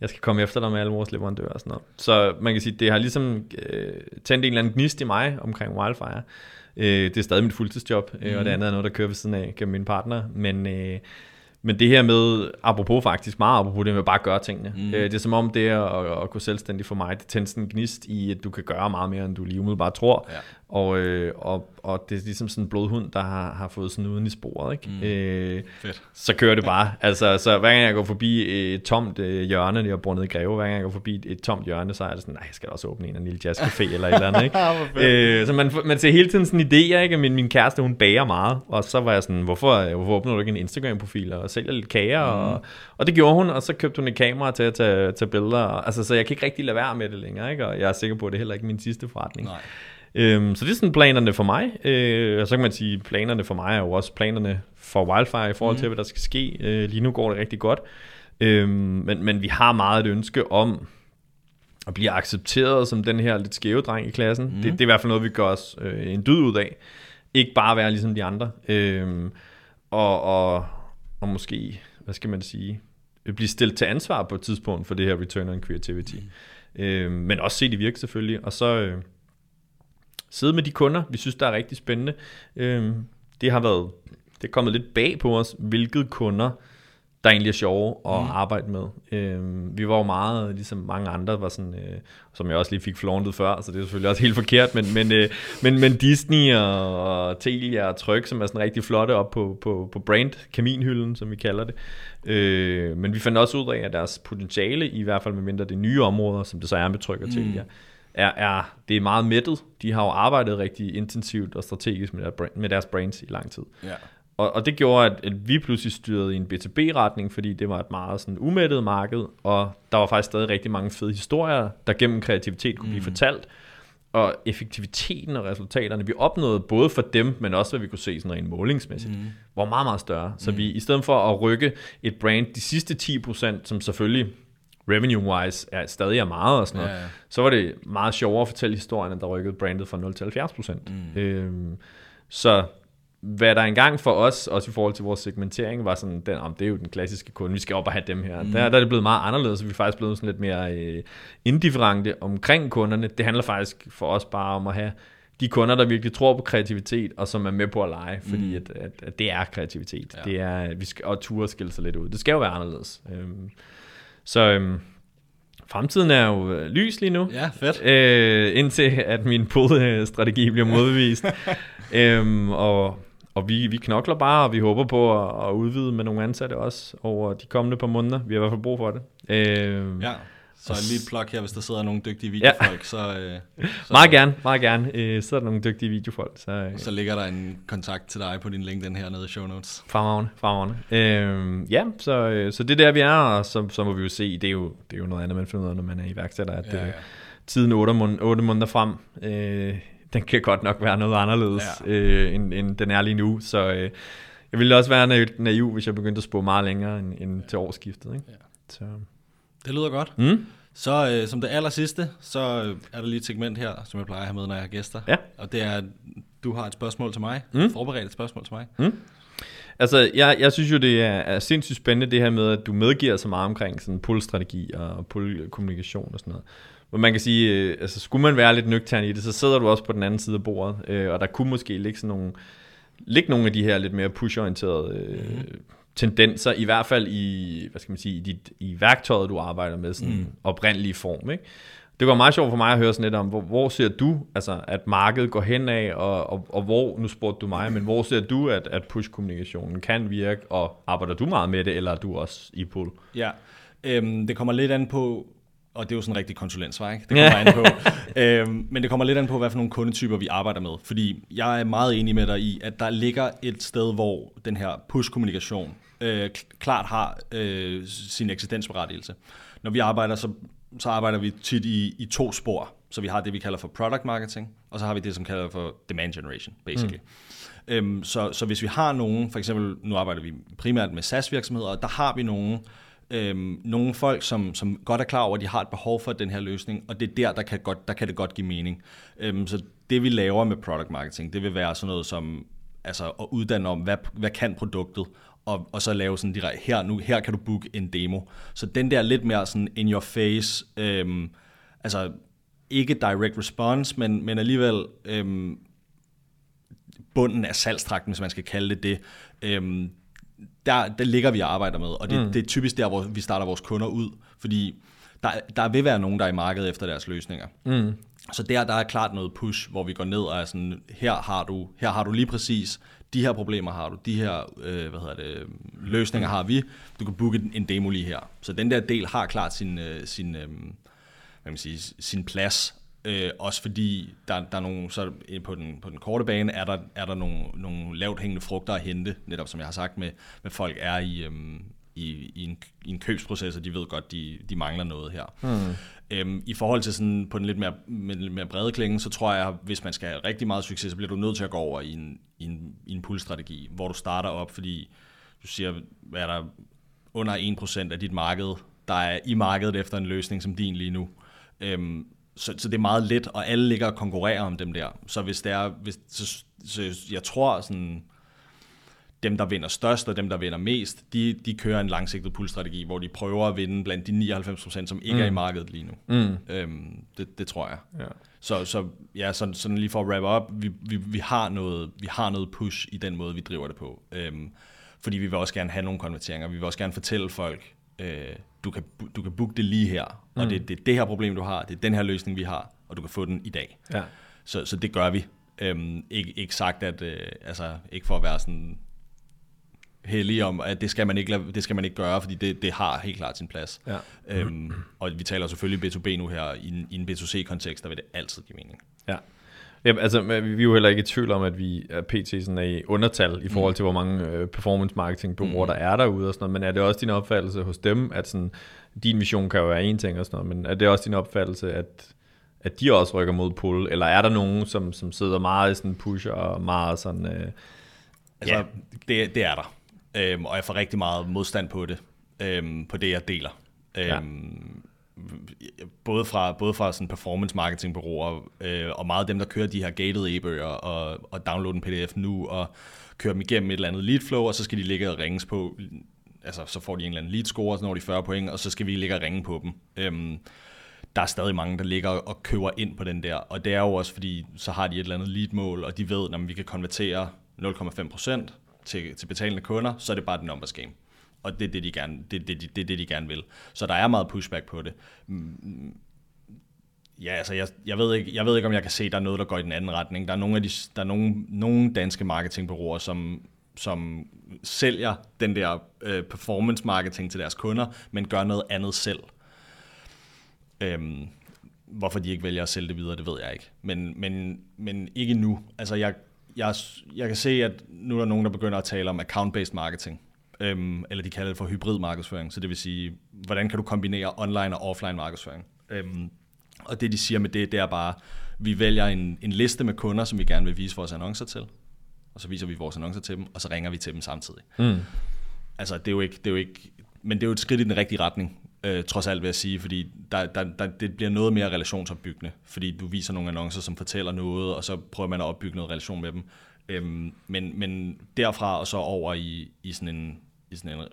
jeg skal komme efter dig med alle vores leverandører og sådan noget. Så man kan sige, det har ligesom øh, tændt en eller anden gnist i mig omkring Wildfire. Øh, det er stadig mit fuldtidsjob, øh, mm. og det andet er noget, der kører ved siden af gennem min partner, men... Øh, men det her med, apropos faktisk meget apropos det med bare at gøre tingene. Mm. Øh, det er som om det at, at gå selvstændig for mig, det tænder sådan en gnist i, at du kan gøre meget mere, end du lige umiddelbart tror. Ja. Og, øh, og, og det er ligesom sådan en blodhund, der har, har fået sådan uden i sporet. Ikke? Mm. Øh, Fedt. Så kører det bare. altså, så hver gang jeg går forbi et tomt øh, hjørne, det er brundet i Greve, hver gang jeg går forbi et, et tomt hjørne, så er det sådan, nej, jeg skal også åbne en, en lille jazzcafé eller et eller andet. Ikke? øh, så man, man ser hele tiden sådan idéer, ikke? Min, min kæreste, hun bager meget, og så var jeg sådan, hvorfor, hvorfor åbner du ikke en Instagram-profil og sælger lidt kager? Mm. Og, og det gjorde hun, og så købte hun et kamera til at tage, tage billeder. Altså, så jeg kan ikke rigtig lade være med det længere, ikke? og jeg er sikker på, at det er heller ikke min sidste forretning. Nej. Øhm, så det er sådan planerne for mig. Øh, og så kan man sige, planerne for mig er jo også planerne for Wildfire i forhold til, mm. hvad der skal ske. Øh, lige nu går det rigtig godt. Øhm, men, men vi har meget et ønske om at blive accepteret som den her lidt skæve dreng i klassen. Mm. Det, det er i hvert fald noget, vi gør os øh, en dyd ud af. Ikke bare være ligesom de andre. Øhm, og, og, og måske, hvad skal man sige, blive stillet til ansvar på et tidspunkt for det her return on creativity. Mm. Øhm, men også se det virke selvfølgelig. Og så... Øh, sidde med de kunder, vi synes, der er rigtig spændende. Øh, det har været, det er kommet lidt bag på os, hvilke kunder, der egentlig er sjove at mm. arbejde med. Øh, vi var jo meget, ligesom mange andre, var sådan, øh, som jeg også lige fik flauntet før, så det er selvfølgelig også helt forkert, men, men, øh, men, men Disney og, og Telia og Tryk, som er sådan rigtig flotte op på, på, på brand, kaminhylden, som vi kalder det. Øh, men vi fandt også ud af, at deres potentiale, i hvert fald med mindre det nye områder, som det så er med Tryk og Telia, mm er, er, det er meget mættet. De har jo arbejdet rigtig intensivt og strategisk med, der, med deres brains i lang tid. Ja. Og, og det gjorde, at, at vi pludselig styrede i en B2B-retning, fordi det var et meget sådan umættet marked, og der var faktisk stadig rigtig mange fede historier, der gennem kreativitet kunne mm. blive fortalt. Og effektiviteten og resultaterne, vi opnåede både for dem, men også hvad vi kunne se sådan rent målingsmæssigt, mm. var meget, meget større. Så mm. vi i stedet for at rykke et brand de sidste 10%, som selvfølgelig revenue-wise er stadig er meget og sådan noget, ja, ja. så var det meget sjovere at fortælle historien, der rykkede brandet fra 0 til 70 procent. Mm. Øhm, så hvad der engang for os, også i forhold til vores segmentering, var sådan, den, om det er jo den klassiske kunde, vi skal op og have dem her. Mm. Der, der er det blevet meget anderledes, så vi er faktisk blevet sådan lidt mere øh, indifferente omkring kunderne. Det handler faktisk for os bare om at have de kunder, der virkelig tror på kreativitet, og som er med på at lege, fordi mm. at, at, at det er kreativitet. Ja. Det er, vi skal, og ture skille sig lidt ud. Det skal jo være anderledes. Øhm, så øhm, fremtiden er jo øh, lys lige nu. Ja, fedt. Øh, indtil at min pull-strategi bliver modbevist. øhm, og og vi, vi knokler bare, og vi håber på at, at udvide med nogle ansatte også over de kommende par måneder. Vi har i hvert fald brug for det. Øh, ja, så lige et plug her, hvis der sidder nogle dygtige videofolk. Ja. Så, øh, så, meget gerne, meget gerne. Øh, sidder der nogle dygtige videofolk. Så, øh, så ligger der en kontakt til dig på din LinkedIn her nede i show notes. Fremragende, fremragende. Øh, ja, så, øh, så det er der, vi er, og så, så må vi jo se. Det er jo, det er jo noget andet, man finder ud af, når man er iværksætter, at ja, ja. tiden 8 måneder, 8 måneder frem, øh, den kan godt nok være noget anderledes, ja. øh, end, end den er lige nu. Så øh, jeg ville også være naiv, hvis jeg begyndte at spå meget længere end, end til årsskiftet. Ikke? Ja. Så. Det lyder godt. Mm? Så øh, som det aller sidste, så øh, er der lige et segment her, som jeg plejer at have med, når jeg har gæster. Ja. Og det er, du har et spørgsmål til mig. Mm. Forberedt et spørgsmål til mig. Mm. Altså, jeg, jeg synes jo, det er, er sindssygt spændende det her med, at du medgiver så meget omkring sådan pull-strategi og pull-kommunikation og sådan noget. Hvor man kan sige, øh, altså skulle man være lidt nøgtern i det, så sidder du også på den anden side af bordet, øh, og der kunne måske ligge sådan nogle, ligge nogle af de her lidt mere push-orienterede øh, mm. Tendenser, i hvert fald i, hvad skal man sige, i, dit, i værktøjet, du arbejder med, sådan mm. oprindelig form, ikke? Det var meget sjovt for mig at høre sådan lidt om, hvor, hvor ser du, altså, at markedet går hen af, og, og, og hvor, nu spurgte du mig, men hvor ser du, at, at push-kommunikationen kan virke, og arbejder du meget med det, eller er du også i pull? Ja, øhm, det kommer lidt an på, og det er jo sådan en rigtig konsulentsvar, ikke? Det kommer an på. øhm, men det kommer lidt an på, hvad for nogle kundetyper vi arbejder med. Fordi jeg er meget enig med dig i, at der ligger et sted, hvor den her push-kommunikation øh, klart har øh, sin eksistensberettigelse. Når vi arbejder, så, så arbejder vi tit i, i to spor. Så vi har det, vi kalder for product marketing, og så har vi det, som kalder for demand generation, basically. Mm. Øhm, så, så hvis vi har nogen, for eksempel, nu arbejder vi primært med SaaS-virksomheder, og der har vi nogen, øhm, nogle folk, som, som godt er klar over, at de har et behov for den her løsning, og det er der, der kan, godt, der kan det godt give mening. Øhm, så det vi laver med product marketing, det vil være sådan noget som altså at uddanne om, hvad, hvad kan produktet, og, og så lave sådan direkte, her, nu, her kan du booke en demo. Så den der lidt mere sådan in your face, øhm, altså ikke direct response, men, men alligevel øhm, bunden af salgstrakten, hvis man skal kalde det det, øhm, der, der ligger vi og arbejder med, og det, mm. det er typisk der, hvor vi starter vores kunder ud, fordi der, der vil være nogen, der er i markedet efter deres løsninger. Mm. Så der, der er klart noget push, hvor vi går ned og er sådan, her har du, her har du lige præcis, de her problemer har du, de her øh, hvad hedder det, løsninger har vi, du kan booke en demo lige her. Så den der del har klart sin, øh, sin, øh, hvad man sige, sin plads, Øh, også fordi der, der er nogle, så på den, på den korte bane er der, er der nogle, nogle lavt hængende frugter at hente, netop som jeg har sagt med, med folk er i, øh, i, i, en, i en købsproces, og de ved godt, de, de mangler noget her. Hmm. Øhm, I forhold til sådan på den lidt mere, med lidt mere brede klinge, så tror jeg, hvis man skal have rigtig meget succes, så bliver du nødt til at gå over i en, i en, i en pull-strategi, hvor du starter op, fordi du siger, hvad er der under 1% af dit marked, der er i markedet efter en løsning som din lige nu. Øhm, så, så det er meget let, og alle ligger og konkurrerer om dem der. Så hvis det er, hvis, så, så jeg tror sådan, dem der vinder størst og dem der vinder mest, de, de kører en langsigtet pull-strategi, hvor de prøver at vinde blandt de 99%, som ikke mm. er i mm. markedet lige nu. Mm. Øhm, det, det tror jeg. Ja. Så, så ja, sådan, sådan lige for at wrap up, vi, vi, vi, har noget, vi har noget push i den måde, vi driver det på. Øhm, fordi vi vil også gerne have nogle konverteringer. Vi vil også gerne fortælle folk, øh, du, kan, du kan booke det lige her, mm. og det, det er det her problem, du har, det er den her løsning, vi har, og du kan få den i dag. Ja. Så, så det gør vi. Øhm, ikke, ikke sagt, at øh, altså, ikke for at være sådan heldig om, at det skal man ikke, lade, det skal man ikke gøre, fordi det, det har helt klart sin plads. Ja. Øhm, og vi taler selvfølgelig B2B nu her, i en, i en B2C-kontekst, der vil det altid give mening. Ja. Ja, altså, vi er jo heller ikke i tvivl om, at vi er pt. Sådan er i undertal i forhold mm. til, hvor mange øh, performance marketing bureauer mm. der er derude og sådan noget. Men er det også din opfattelse hos dem, at sådan, din vision kan jo være en ting og sådan noget, men er det også din opfattelse, at, at de også rykker mod pull? Eller er der nogen, som, som sidder meget i sådan pusher og meget sådan... Øh, altså, ja. det, det er der. Øhm, og jeg får rigtig meget modstand på det, øhm, på det jeg deler. Ja. Øhm, både fra, både fra sådan performance marketing bureauer, øh, og meget af dem, der kører de her gated e-bøger, og, og downloade en pdf nu, og kører dem igennem et eller andet lead flow, og så skal de ligge og ringes på, altså så får de en eller anden lead score, så når de 40 point, og så skal vi ligge og ringe på dem. Øhm, der er stadig mange, der ligger og køber ind på den der, og det er jo også fordi, så har de et eller andet lead-mål, og de ved, at vi kan konvertere 0,5% til, til betalende kunder, så er det bare et numbers game og det er det, de gerne, det, det, det, det, det, de gerne vil. Så der er meget pushback på det. Mm, mm, ja, altså, jeg, jeg, ved ikke, jeg ved ikke, om jeg kan se, at der er noget, der går i den anden retning. Der er nogle, af de, der er nogle, nogle danske marketingbureauer, som, som sælger den der øh, performance marketing til deres kunder, men gør noget andet selv. Øhm, hvorfor de ikke vælger at sælge det videre, det ved jeg ikke. Men, men, men ikke nu. Altså, jeg, jeg, jeg kan se, at nu er der nogen, der begynder at tale om account-based marketing øhm, eller de kalder det for hybrid markedsføring, så det vil sige, hvordan kan du kombinere online og offline markedsføring. Øhm, og det de siger med det, det er bare, vi vælger en, en liste med kunder, som vi gerne vil vise vores annoncer til, og så viser vi vores annoncer til dem, og så ringer vi til dem samtidig. Mm. Altså, det er jo ikke, det er jo ikke, men det er jo et skridt i den rigtige retning, øh, trods alt vil jeg sige, fordi der, der, der, det bliver noget mere relationsopbyggende, fordi du viser nogle annoncer, som fortæller noget, og så prøver man at opbygge noget relation med dem. Øhm, men, men derfra og så over i, i sådan en, i sådan en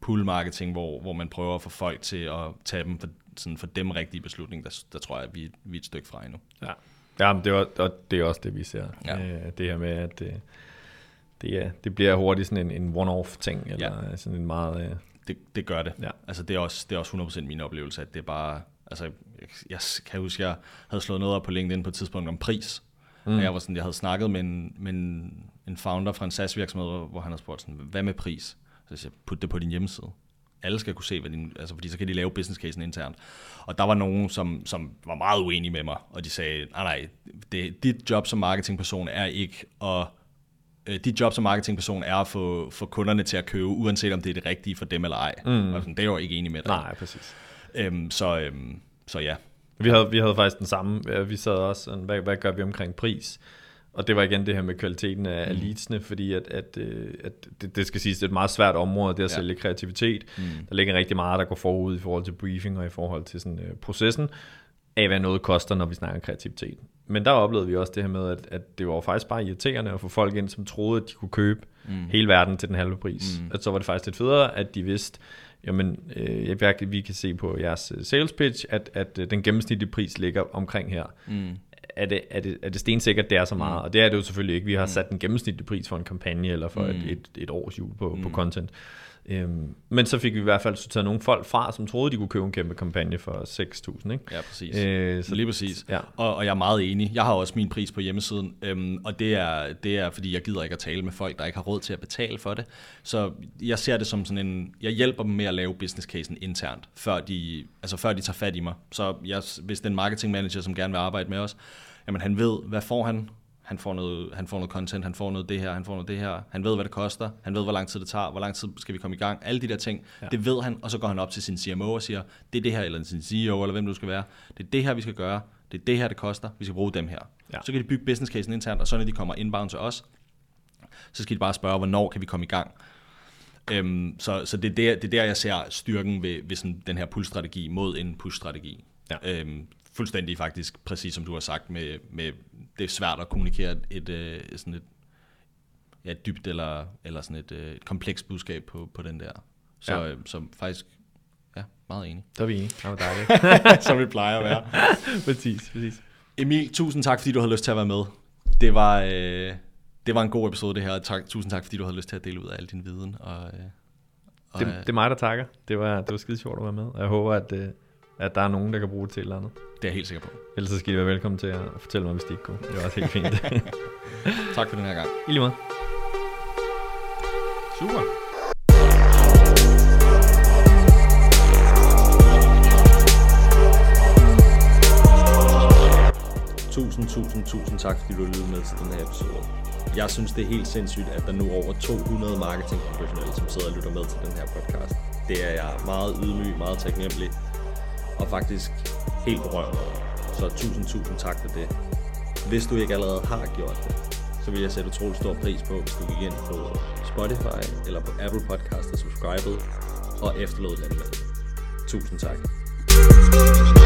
pool marketing, hvor, hvor man prøver at få folk til at tage dem for, sådan for dem rigtige beslutning, der, der tror jeg, at vi, vi er et stykke fra endnu. Ja, ja men det, er, og det er også det, vi ser. Ja. Øh, det her med, at det, det, er, det bliver hurtigt sådan en, en one-off ting, eller ja. sådan en meget... Det, det gør det. Ja. Altså, det er, også, det er også 100% min oplevelse, at det er bare... Altså, jeg, jeg kan huske, jeg havde slået noget op på LinkedIn på et tidspunkt om pris, Mm. Og jeg, var sådan, jeg havde snakket med en, med en, en founder fra en SaaS-virksomhed, hvor han havde spurgt sådan, hvad med pris? Så jeg siger, put det på din hjemmeside. Alle skal kunne se, hvad din, altså, fordi så kan de lave business casen internt. Og der var nogen, som, som var meget uenige med mig, og de sagde, nej nej, det, dit job som marketingperson er ikke at øh, dit job som marketingperson er at få, få kunderne til at købe, uanset om det er det rigtige for dem eller ej. Mm. Og sådan, det er jeg jo ikke enig med dig. Nej, præcis. Øhm, så, øhm, så ja, vi havde, vi havde faktisk den samme. Vi sad også sådan, hvad, hvad gør vi omkring pris? Og det var igen det her med kvaliteten af, mm. leadsene, fordi at, at, øh, at det, det skal siges, det er et meget svært område, det at ja. sælge kreativitet. Mm. Der ligger rigtig meget, der går forud i forhold til briefing og i forhold til sådan, uh, processen af, hvad noget koster, når vi snakker kreativitet. Men der oplevede vi også det her med, at, at det var faktisk bare irriterende at få folk ind, som troede, at de kunne købe mm. hele verden til den halve pris. Mm. At så var det faktisk lidt federe, at de vidste, jamen, øh, vi kan se på jeres øh, sales pitch, at, at øh, den gennemsnitlige pris ligger omkring her. Mm. Er, det, er, det, er det stensikkert, det er så meget? Mm. Og det er det jo selvfølgelig ikke. Vi har mm. sat den gennemsnitlige pris for en kampagne, eller for mm. et, et, et års jul på, mm. på content. Øhm, men så fik vi i hvert fald sorteret nogle folk fra, som troede, de kunne købe en kæmpe kampagne for 6.000. Ikke? Ja, præcis. Øh, så lige præcis. Ja. Og, og jeg er meget enig. Jeg har også min pris på hjemmesiden, øhm, og det er, det er, fordi jeg gider ikke at tale med folk, der ikke har råd til at betale for det. Så jeg ser det som sådan en, jeg hjælper dem med at lave business casen internt, før de, altså før de tager fat i mig. Så jeg, hvis den marketing manager, som gerne vil arbejde med os, jamen han ved, hvad får han, han får, noget, han får noget content, han får noget det her, han får noget det her, han ved, hvad det koster, han ved, hvor lang tid det tager, hvor lang tid skal vi komme i gang, alle de der ting, ja. det ved han, og så går han op til sin CMO og siger, det er det her, eller sin CEO, eller hvem du skal være, det er det her, vi skal gøre, det er det her, det koster, vi skal bruge dem her. Ja. Så kan de bygge business casen internt, og så når de kommer inbound til os, så skal de bare spørge, hvornår kan vi komme i gang. Øhm, så så det, er der, det er der, jeg ser styrken ved, ved sådan den her pull-strategi mod en push-strategi. Ja. Øhm, fuldstændig faktisk, præcis som du har sagt, med, med det er svært at kommunikere et, øh, sådan et, ja, et dybt eller, eller sådan et, øh, et komplekst budskab på, på den der. Så, ja. øh, så faktisk, ja, meget enig. Der er vi enige. Det var dejligt. som vi plejer at være. præcis, præcis. Emil, tusind tak, fordi du havde lyst til at være med. Det var, øh, det var en god episode, det her. Tak, tusind tak, fordi du havde lyst til at dele ud af al din viden. Og, øh, og, det, det er mig, der takker. Det var, det var skide sjovt at være med. Jeg håber, at, øh, at der er nogen, der kan bruge det til et eller andet. Det er jeg helt sikker på. Ellers så skal I være velkommen til at fortælle mig, hvis det ikke går. Det er også helt fint. tak for den her gang. I lige måde. Super. Tusind, tusind, tusind tak, fordi du lyttede med til den her episode. Jeg synes, det er helt sindssygt, at der nu er over 200 marketingprofessionelle, som sidder og lytter med til den her podcast. Det er jeg meget ydmyg, meget taknemmelig og faktisk helt berørt over. Så tusind, tusind tak for det. Hvis du ikke allerede har gjort det, så vil jeg sætte utrolig stor pris på, hvis du gik ind på Spotify eller på Apple Podcast og subscribede og efterlod den med. Tusind tak.